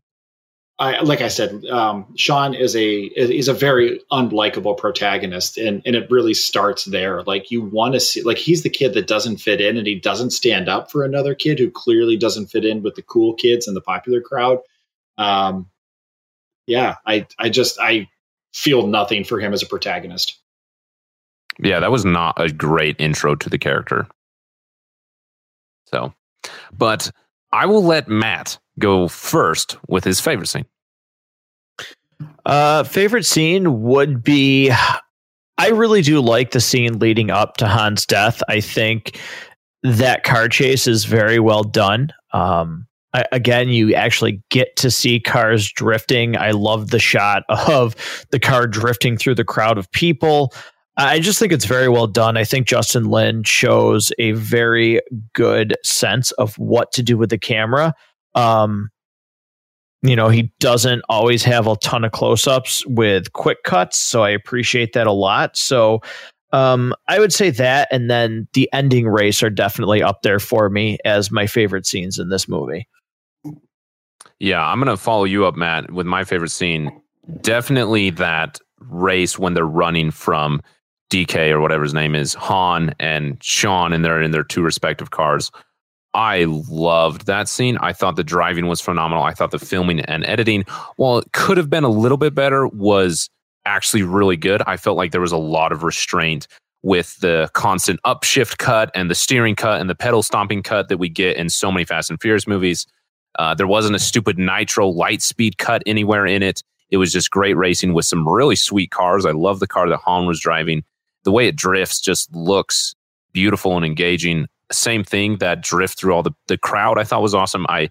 I, like I said, um, Sean is a is a very unlikable protagonist, and and it really starts there. Like you want to see, like he's the kid that doesn't fit in, and he doesn't stand up for another kid who clearly doesn't fit in with the cool kids and the popular crowd. Um, yeah, I I just I feel nothing for him as a protagonist. Yeah, that was not a great intro to the character. So, but I will let Matt go first with his favorite scene. Uh, favorite scene would be I really do like the scene leading up to Han's death. I think that car chase is very well done. Um, I, again, you actually get to see cars drifting. I love the shot of the car drifting through the crowd of people. I just think it's very well done. I think Justin Lin shows a very good sense of what to do with the camera. Um, you know, he doesn't always have a ton of close ups with quick cuts. So I appreciate that a lot. So um, I would say that. And then the ending race are definitely up there for me as my favorite scenes in this movie. Yeah, I'm going to follow you up, Matt, with my favorite scene. Definitely that race when they're running from DK or whatever his name is, Han and Sean, and they're in their two respective cars. I loved that scene. I thought the driving was phenomenal. I thought the filming and editing, while it could have been a little bit better, was actually really good. I felt like there was a lot of restraint with the constant upshift cut and the steering cut and the pedal stomping cut that we get in so many Fast and Furious movies. Uh, there wasn't a stupid nitro light speed cut anywhere in it. It was just great racing with some really sweet cars. I love the car that Han was driving the way it drifts just looks beautiful and engaging. Same thing that drift through all the, the crowd I thought was awesome. I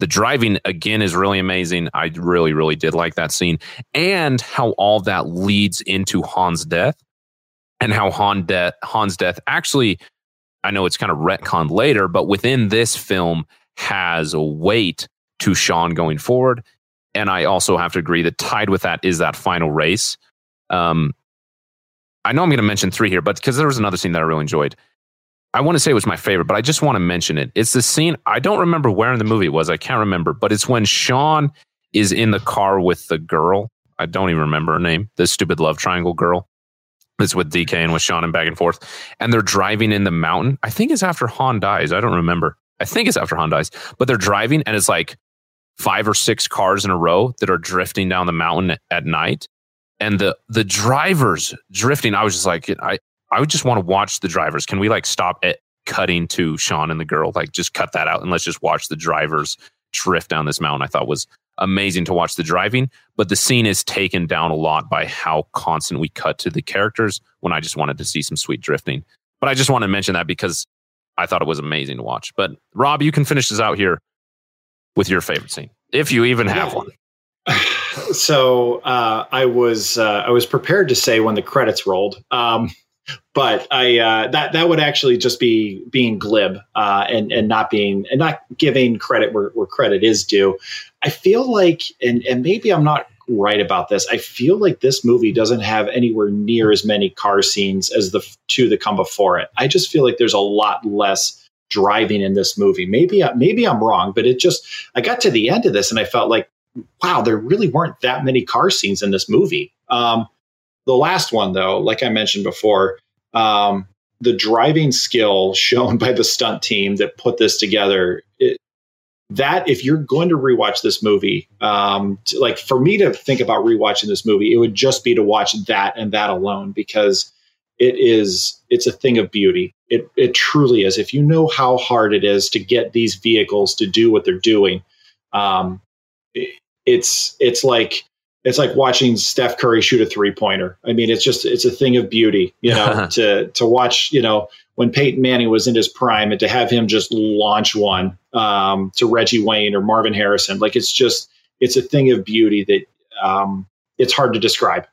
The driving again is really amazing. I really, really did like that scene, and how all that leads into Han's death, and how Han de- Han's death actually. I know it's kind of retconned later, but within this film has weight to Sean going forward. And I also have to agree that tied with that is that final race. Um, I know I'm going to mention three here, but because there was another scene that I really enjoyed. I want to say it was my favorite, but I just want to mention it. It's the scene, I don't remember where in the movie it was. I can't remember, but it's when Sean is in the car with the girl. I don't even remember her name, the stupid love triangle girl. It's with DK and with Sean and back and forth. And they're driving in the mountain. I think it's after Han dies. I don't remember. I think it's after Han dies, but they're driving and it's like five or six cars in a row that are drifting down the mountain at night. And the the drivers drifting, I was just like, I, I would just want to watch the drivers. Can we like stop it cutting to Sean and the girl? Like just cut that out and let's just watch the drivers drift down this mountain. I thought was amazing to watch the driving, but the scene is taken down a lot by how constant we cut to the characters when I just wanted to see some sweet drifting. But I just want to mention that because I thought it was amazing to watch. But Rob, you can finish this out here with your favorite scene, if you even have one. So uh, I was uh, I was prepared to say when the credits rolled. Um, but I uh, that that would actually just be being glib uh, and and not being and not giving credit where, where credit is due. I feel like and and maybe I'm not right about this. I feel like this movie doesn't have anywhere near as many car scenes as the two that come before it. I just feel like there's a lot less driving in this movie. Maybe maybe I'm wrong, but it just I got to the end of this and I felt like wow, there really weren't that many car scenes in this movie. Um, the last one, though, like I mentioned before, um, the driving skill shown by the stunt team that put this together, that if you're going to rewatch this movie, um, to, like for me to think about rewatching this movie, it would just be to watch that and that alone because it is it's a thing of beauty. It it truly is. If you know how hard it is to get these vehicles to do what they're doing, um, it, it's it's like it's like watching Steph Curry shoot a three pointer. I mean, it's just it's a thing of beauty, you know, to to watch, you know, when Peyton Manning was in his prime and to have him just launch one um, to Reggie Wayne or Marvin Harrison, like it's just it's a thing of beauty that um, it's hard to describe.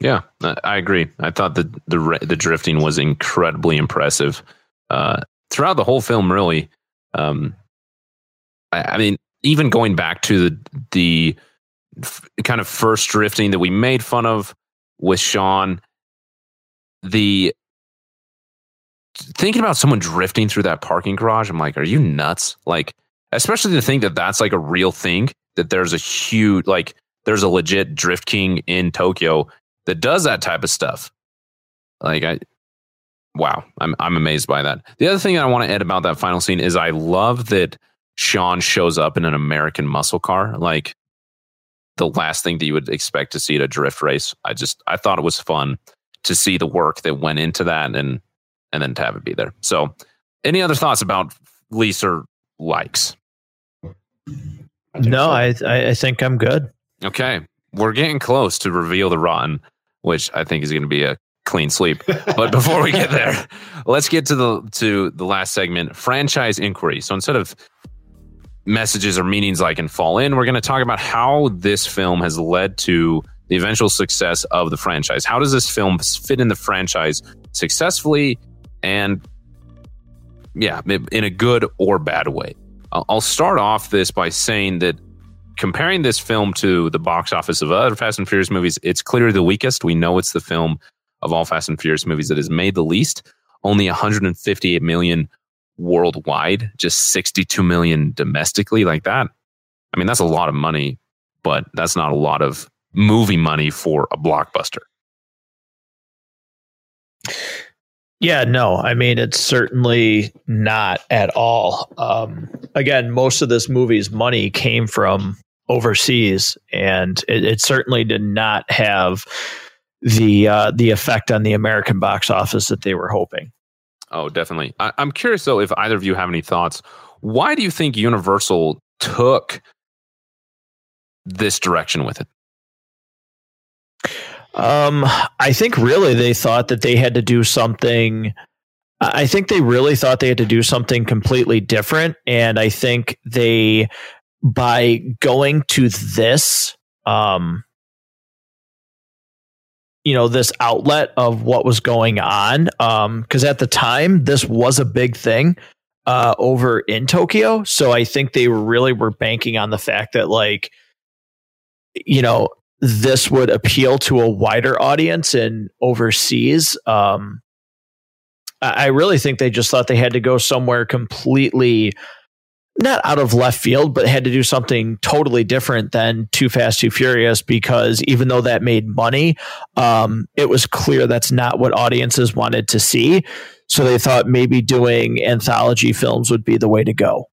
Yeah, I agree. I thought the the the drifting was incredibly impressive uh, throughout the whole film. Really, um, I, I mean, even going back to the the f- kind of first drifting that we made fun of with Sean, the thinking about someone drifting through that parking garage, I'm like, are you nuts? Like, especially to think that that's like a real thing. That there's a huge like there's a legit drift king in Tokyo that does that type of stuff. Like I wow, I'm I'm amazed by that. The other thing that I want to add about that final scene is I love that Sean shows up in an American muscle car. Like the last thing that you would expect to see at a drift race. I just I thought it was fun to see the work that went into that and and then to have it be there. So any other thoughts about lease or likes? I no, so. I I think I'm good. Okay. We're getting close to reveal the rotten, which I think is going to be a clean sleep. But before we get there, let's get to the to the last segment, franchise inquiry. So instead of messages or meanings I can fall in. We're going to talk about how this film has led to the eventual success of the franchise. How does this film fit in the franchise successfully and, yeah, in a good or bad way? I'll start off this by saying that comparing this film to the box office of other Fast and Furious movies, it's clearly the weakest. We know it's the film of all Fast and Furious movies that has made the least. Only 158 million worldwide, just 62 million domestically like that. I mean, that's a lot of money, but that's not a lot of movie money for a blockbuster. Yeah, no, I mean, it's certainly not at all. Um, again, most of this movie's money came from overseas, and it, it certainly did not have the uh, the effect on the American box office that they were hoping. Oh, definitely. I, am curious though if either of you have any thoughts. Why do you think Universal took this direction with it? Um, I think really they thought that they had to do something. I think they really thought they had to do something completely different, and I think they by going to this um you know this outlet of what was going on um because at the time this was a big thing uh over in Tokyo so I think they really were banking on the fact that like you know this would appeal to a wider audience and overseas um I really think they just thought they had to go somewhere completely not out of left field, but had to do something totally different than Too Fast, Too Furious because even though that made money, um, it was clear that's not what audiences wanted to see. So they thought maybe doing anthology films would be the way to go.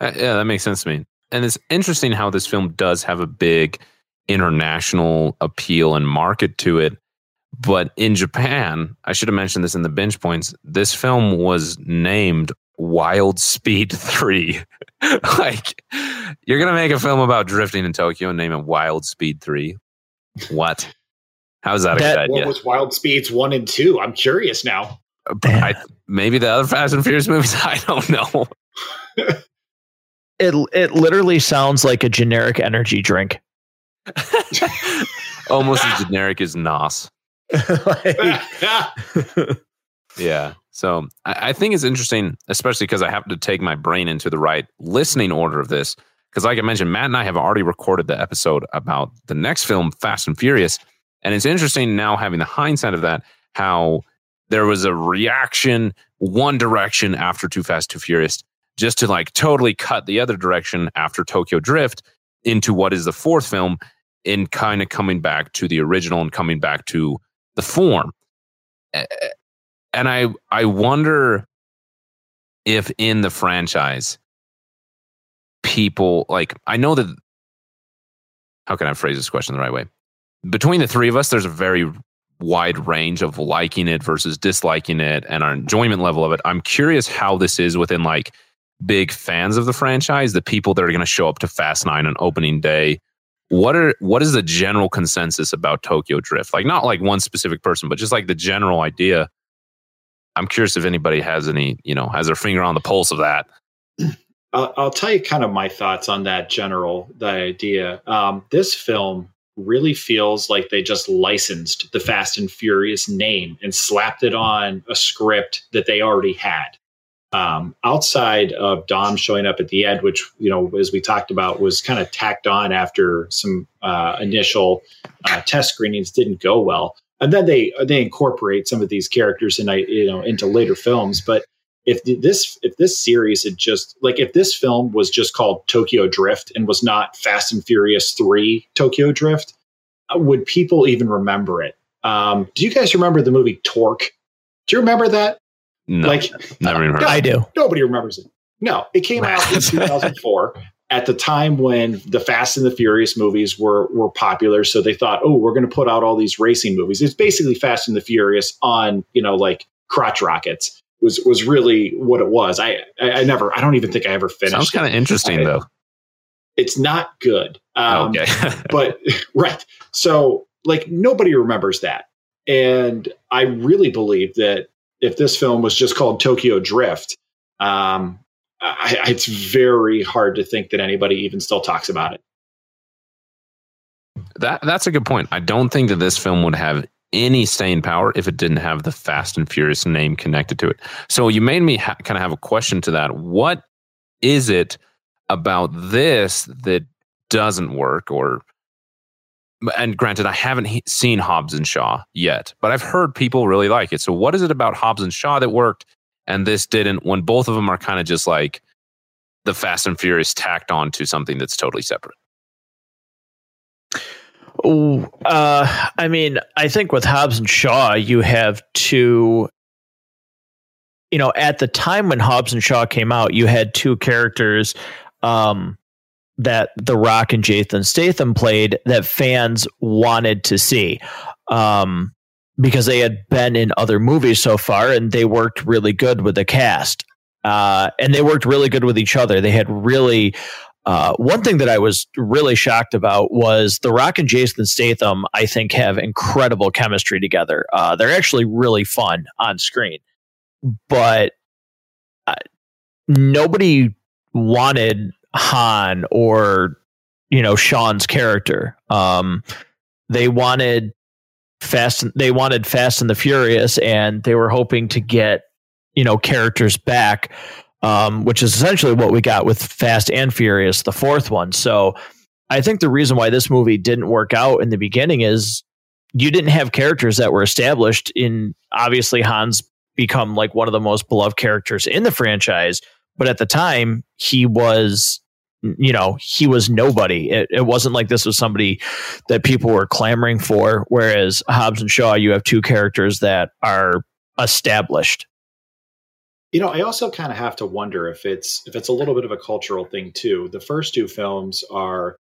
Uh, yeah, that makes sense to me. And it's interesting how this film does have a big international appeal and market to it. But in Japan, I should have mentioned this in the binge points. This film was named Wild Speed 3. like, you're going to make a film about drifting in Tokyo and name it Wild Speed 3. What? How's that, that a good idea? What was Wild Speeds 1 and 2? I'm curious now. I, maybe the other Fast and Furious movies? I don't know. it, it literally sounds like a generic energy drink. Almost as generic as NOS. like, yeah. So I, I think it's interesting, especially because I have to take my brain into the right listening order of this. Because, like I mentioned, Matt and I have already recorded the episode about the next film, Fast and Furious. And it's interesting now having the hindsight of that, how there was a reaction one direction after Too Fast, Too Furious, just to like totally cut the other direction after Tokyo Drift into what is the fourth film in kind of coming back to the original and coming back to the form and I I wonder if in the franchise people like I know that how can I phrase this question the right way? Between the three of us, there's a very wide range of liking it versus disliking it and our enjoyment level of it. I'm curious how this is within like big fans of the franchise, the people that are going to show up to Fast Nine on opening day. What are what is the general consensus about Tokyo Drift? Like not like one specific person, but just like the general idea I'm curious if anybody has any, you know, has their finger on the pulse of that. I'll, I'll tell you kind of my thoughts on that general the idea. Um, this film really feels like they just licensed the Fast and Furious name and slapped it on a script that they already had. Um, outside of Dom showing up at the end, which you know, as we talked about, was kind of tacked on after some uh, initial uh, test screenings didn't go well and then they they incorporate some of these characters and I you know into later films. But if this if this series had just like if this film was just called Tokyo Drift and was not Fast and Furious Three Tokyo Drift, uh, would people even remember it? Um, do you guys remember the movie Torque? Do you remember that? No, like never even heard. No, I do. Nobody remembers it. No, it came out in 2004 at the time when the Fast and the Furious movies were were popular, so they thought, oh, we're going to put out all these racing movies. It's basically Fast and the Furious on you know like crotch rockets was was really what it was. I I, I never I don't even think I ever finished. Sounds kind of interesting I, though. It's not good. Um, okay, but right. So like nobody remembers that, and I really believe that if this film was just called Tokyo Drift, um, I, it's very hard to think that anybody even still talks about it. That that's a good point. I don't think that this film would have any staying power if it didn't have the Fast and Furious name connected to it. So you made me ha- kind of have a question to that. What is it about this that doesn't work or and granted I haven't he- seen Hobbs and Shaw yet, but I've heard people really like it. So what is it about Hobbs and Shaw that worked and this didn't when both of them are kind of just like the fast and furious tacked on to something that's totally separate uh, I mean, I think with Hobbs and Shaw, you have two. You know, at the time when Hobbs and Shaw came out, you had two characters um, that The Rock and Jason Statham played that fans wanted to see. Um, because they had been in other movies so far and they worked really good with the cast. Uh, and they worked really good with each other. They had really. Uh, one thing that I was really shocked about was The Rock and Jason Statham, I think, have incredible chemistry together. Uh, they're actually really fun on screen. But uh, nobody wanted Han or you know Sean's character. Um, they wanted fast. They wanted Fast and the Furious, and they were hoping to get you know characters back, um, which is essentially what we got with Fast and Furious, the fourth one. So I think the reason why this movie didn't work out in the beginning is you didn't have characters that were established in obviously Han's become like one of the most beloved characters in the franchise but at the time he was you know he was nobody. It, it wasn't like this was somebody that people were clamoring for whereas hobbs and shaw you have two characters that are established. You know i also kind of have to wonder if it's if it's a little bit of a cultural thing too. The first two films are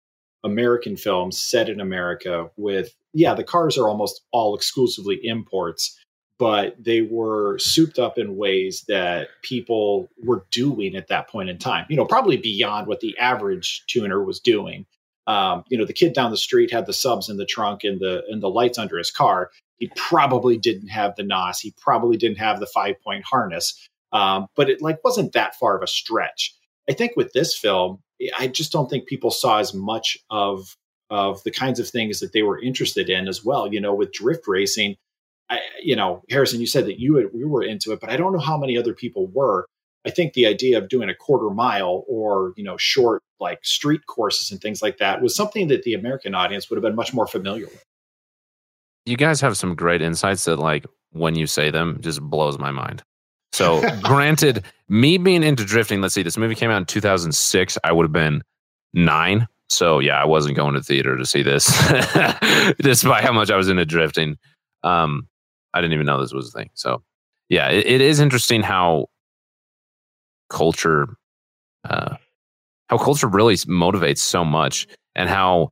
american films set in america with yeah the cars are almost all exclusively imports but they were souped up in ways that people were doing at that point in time. You know, probably beyond what the average tuner was doing. Um, you know, the kid down the street had the subs in the trunk and the and the lights under his car. He probably didn't have the NOS. He probably didn't have the five point harness. Um, but it like wasn't that far of a stretch. I think with this film, I just don't think people saw as much of of the kinds of things that they were interested in as well. You know, with drift racing, I, you know, Harrison, you said that you had, you were into it, but I don't know how many other people were. I think the idea of doing a quarter mile or you know short like street courses and things like that was something that the American audience would have been much more familiar with. You guys have some great insights that like when you say them just blows my mind. So granted, me being into drifting, let's see, this movie came out in 2006. I would have been nine. So yeah, I wasn't going to theater to see this, despite how much I was into drifting. Um, I didn't even know this was a thing. So yeah, it, it is interesting how culture, uh, how culture really motivates so much, and how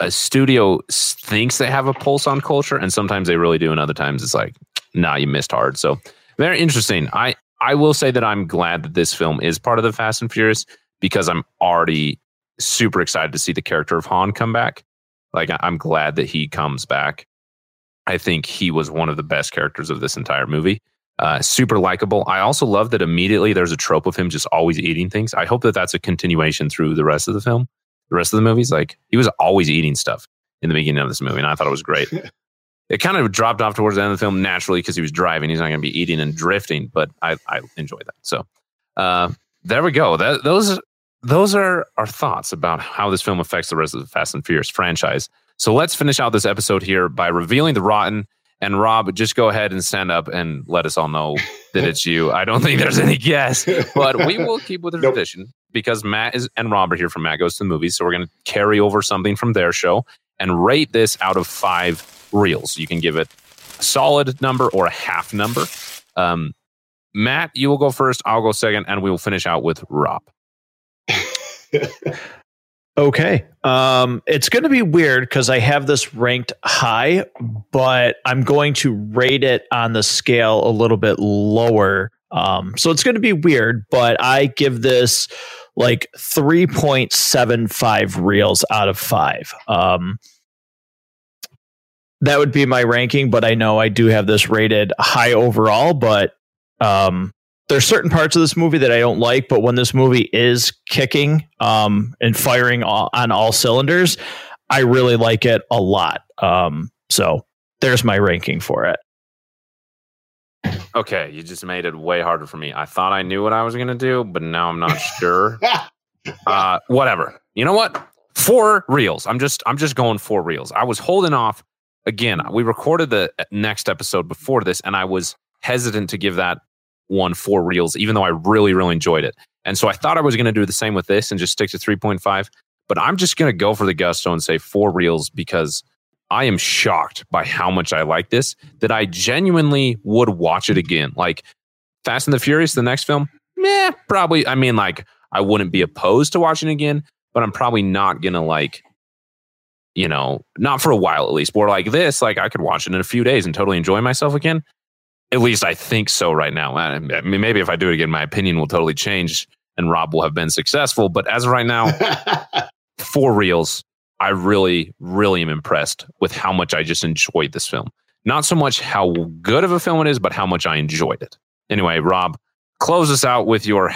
a studio thinks they have a pulse on culture, and sometimes they really do, and other times it's like, nah, you missed hard. So very interesting. I I will say that I'm glad that this film is part of the Fast and Furious because I'm already super excited to see the character of Han come back. Like I'm glad that he comes back. I think he was one of the best characters of this entire movie. Uh, super likable. I also love that immediately there's a trope of him just always eating things. I hope that that's a continuation through the rest of the film, the rest of the movies. Like he was always eating stuff in the beginning of this movie, and I thought it was great. it kind of dropped off towards the end of the film naturally because he was driving. He's not going to be eating and drifting, but I, I enjoy that. So uh, there we go. That, those those are our thoughts about how this film affects the rest of the Fast and Furious franchise. So let's finish out this episode here by revealing the rotten. And Rob, just go ahead and stand up and let us all know that it's you. I don't think there's any guess, but we will keep with the nope. tradition because Matt is and Rob are here from Matt Goes to the Movies. So we're going to carry over something from their show and rate this out of five reels. You can give it a solid number or a half number. Um, Matt, you will go first. I'll go second, and we will finish out with Rob. Okay. Um, it's going to be weird because I have this ranked high, but I'm going to rate it on the scale a little bit lower. Um, so it's going to be weird, but I give this like 3.75 reels out of five. Um, that would be my ranking, but I know I do have this rated high overall, but um, there's certain parts of this movie that I don't like, but when this movie is kicking um, and firing all, on all cylinders, I really like it a lot. Um, so there's my ranking for it. Okay, you just made it way harder for me. I thought I knew what I was going to do, but now I'm not sure. uh, whatever. You know what? Four reels. I'm just I'm just going four reels. I was holding off. Again, we recorded the next episode before this, and I was hesitant to give that one four reels, even though I really, really enjoyed it. And so I thought I was going to do the same with this and just stick to 3.5. But I'm just going to go for the gusto and say four reels because I am shocked by how much I like this that I genuinely would watch it again. Like Fast and the Furious, the next film, meh, probably. I mean, like, I wouldn't be opposed to watching again, but I'm probably not going to like, you know, not for a while at least. Or like this, like I could watch it in a few days and totally enjoy myself again. At least I think so right now. I mean, maybe if I do it again, my opinion will totally change and Rob will have been successful. But as of right now, for reals, I really, really am impressed with how much I just enjoyed this film. Not so much how good of a film it is, but how much I enjoyed it. Anyway, Rob, close us out with your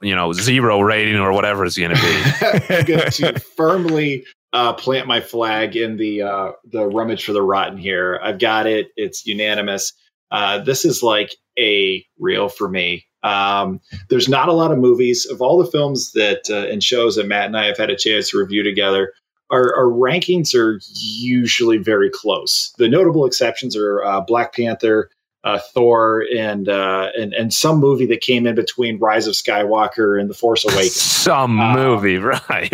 you know zero rating or whatever it's going to be. I'm going to firmly uh, plant my flag in the uh, the rummage for the rotten here. I've got it. It's unanimous. Uh, this is like a reel for me. Um, there's not a lot of movies of all the films that uh, and shows that Matt and I have had a chance to review together. Our, our rankings are usually very close. The notable exceptions are uh, Black Panther, uh, Thor and uh, and and some movie that came in between Rise of Skywalker and The Force Awakens. Some uh, movie, right?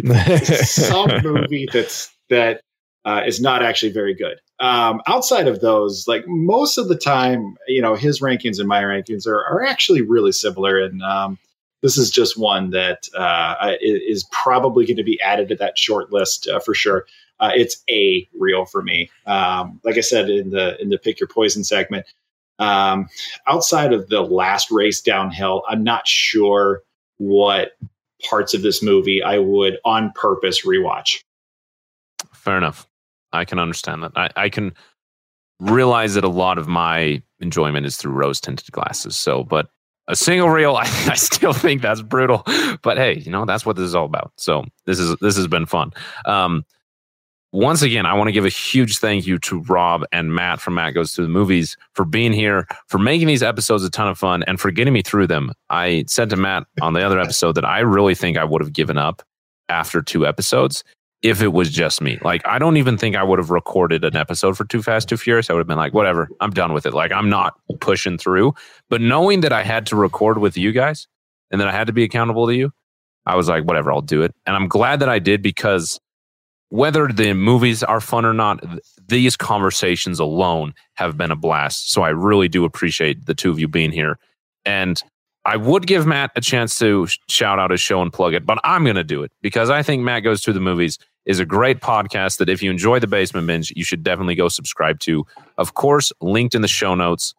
some movie that's that uh, is not actually very good. Um, outside of those, like most of the time, you know, his rankings and my rankings are are actually really similar, and um, this is just one that uh, is probably going to be added to that short list uh, for sure. it's a reel for me. Um, like I said in the in the pick your poison segment, um, outside of the last race downhill, I'm not sure what parts of this movie I would on purpose rewatch. Fair enough. I can understand that. I, I can realize that a lot of my enjoyment is through rose tinted glasses. So, but a single reel, I, I, still think that's brutal. But hey, you know that's what this is all about. So this is this has been fun. Um, once again, I want to give a huge thank you to Rob and Matt from Matt Goes to the Movies for being here, for making these episodes a ton of fun, and for getting me through them. I said to Matt on the other episode that I really think I would have given up after two episodes if it was just me. Like, I don't even think I would have recorded an episode for Too Fast, Too Furious. I would have been like, whatever, I'm done with it. Like, I'm not pushing through. But knowing that I had to record with you guys and that I had to be accountable to you, I was like, whatever, I'll do it. And I'm glad that I did because whether the movies are fun or not, these conversations alone have been a blast. So I really do appreciate the two of you being here. And I would give Matt a chance to shout out his show and plug it, but I'm going to do it because I think Matt Goes to the Movies is a great podcast that if you enjoy the Basement Binge, you should definitely go subscribe to. Of course, linked in the show notes,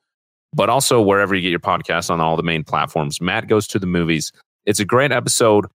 but also wherever you get your podcasts on all the main platforms. Matt Goes to the Movies. It's a great episode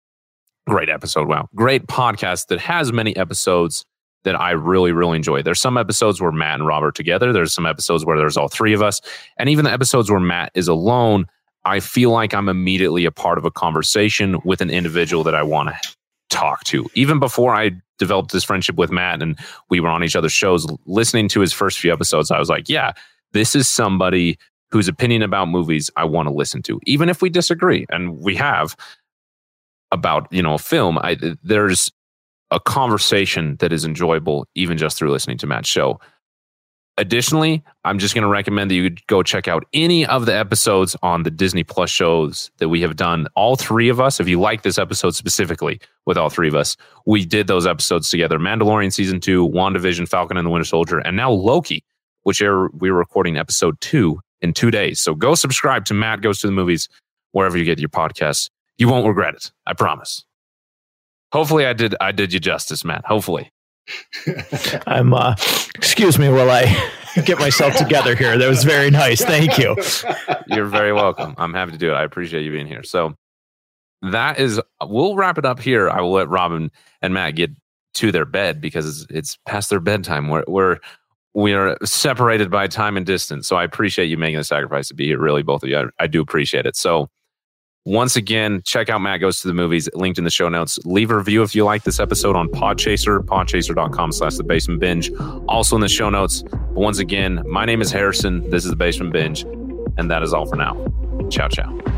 great episode. Wow. Great podcast that has many episodes that I really, really enjoy. There's some episodes where Matt and Robert together. There's some episodes where there's all three of us. And even the episodes where Matt is alone, I feel like I'm immediately a part of a conversation with an individual that I want to talk to. Even before I developed this friendship with Matt and we were on each other's shows, listening to his first few episodes, I was like, yeah, this is somebody whose opinion about movies I want to listen to, even if we disagree. And we have about you know a film I, there's a conversation that is enjoyable even just through listening to matt's show additionally i'm just going to recommend that you go check out any of the episodes on the disney plus shows that we have done all three of us if you like this episode specifically with all three of us we did those episodes together mandalorian season two wandavision falcon and the winter soldier and now loki which we're recording episode two in two days so go subscribe to matt goes to the movies wherever you get your podcasts you won't regret it. I promise. Hopefully, I did. I did you justice, Matt. Hopefully. I'm. uh Excuse me while I get myself together here. That was very nice. Thank you. You're very welcome. I'm happy to do it. I appreciate you being here. So that is. We'll wrap it up here. I will let Robin and Matt get to their bed because it's, past their bedtime. We're we're we are separated by time and distance. So I appreciate you making the sacrifice to be here. Really, both of you. I, I do appreciate it. So once again, check out Matt Goes to the Movies, linked in the show notes. Leave a review if you like this episode on Podchaser, podchaser.com slash the basement binge. Also in the show notes. But once again, my name is Harrison. This is the basement binge. And that is all for now. Ciao, ciao.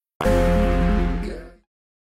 Bye.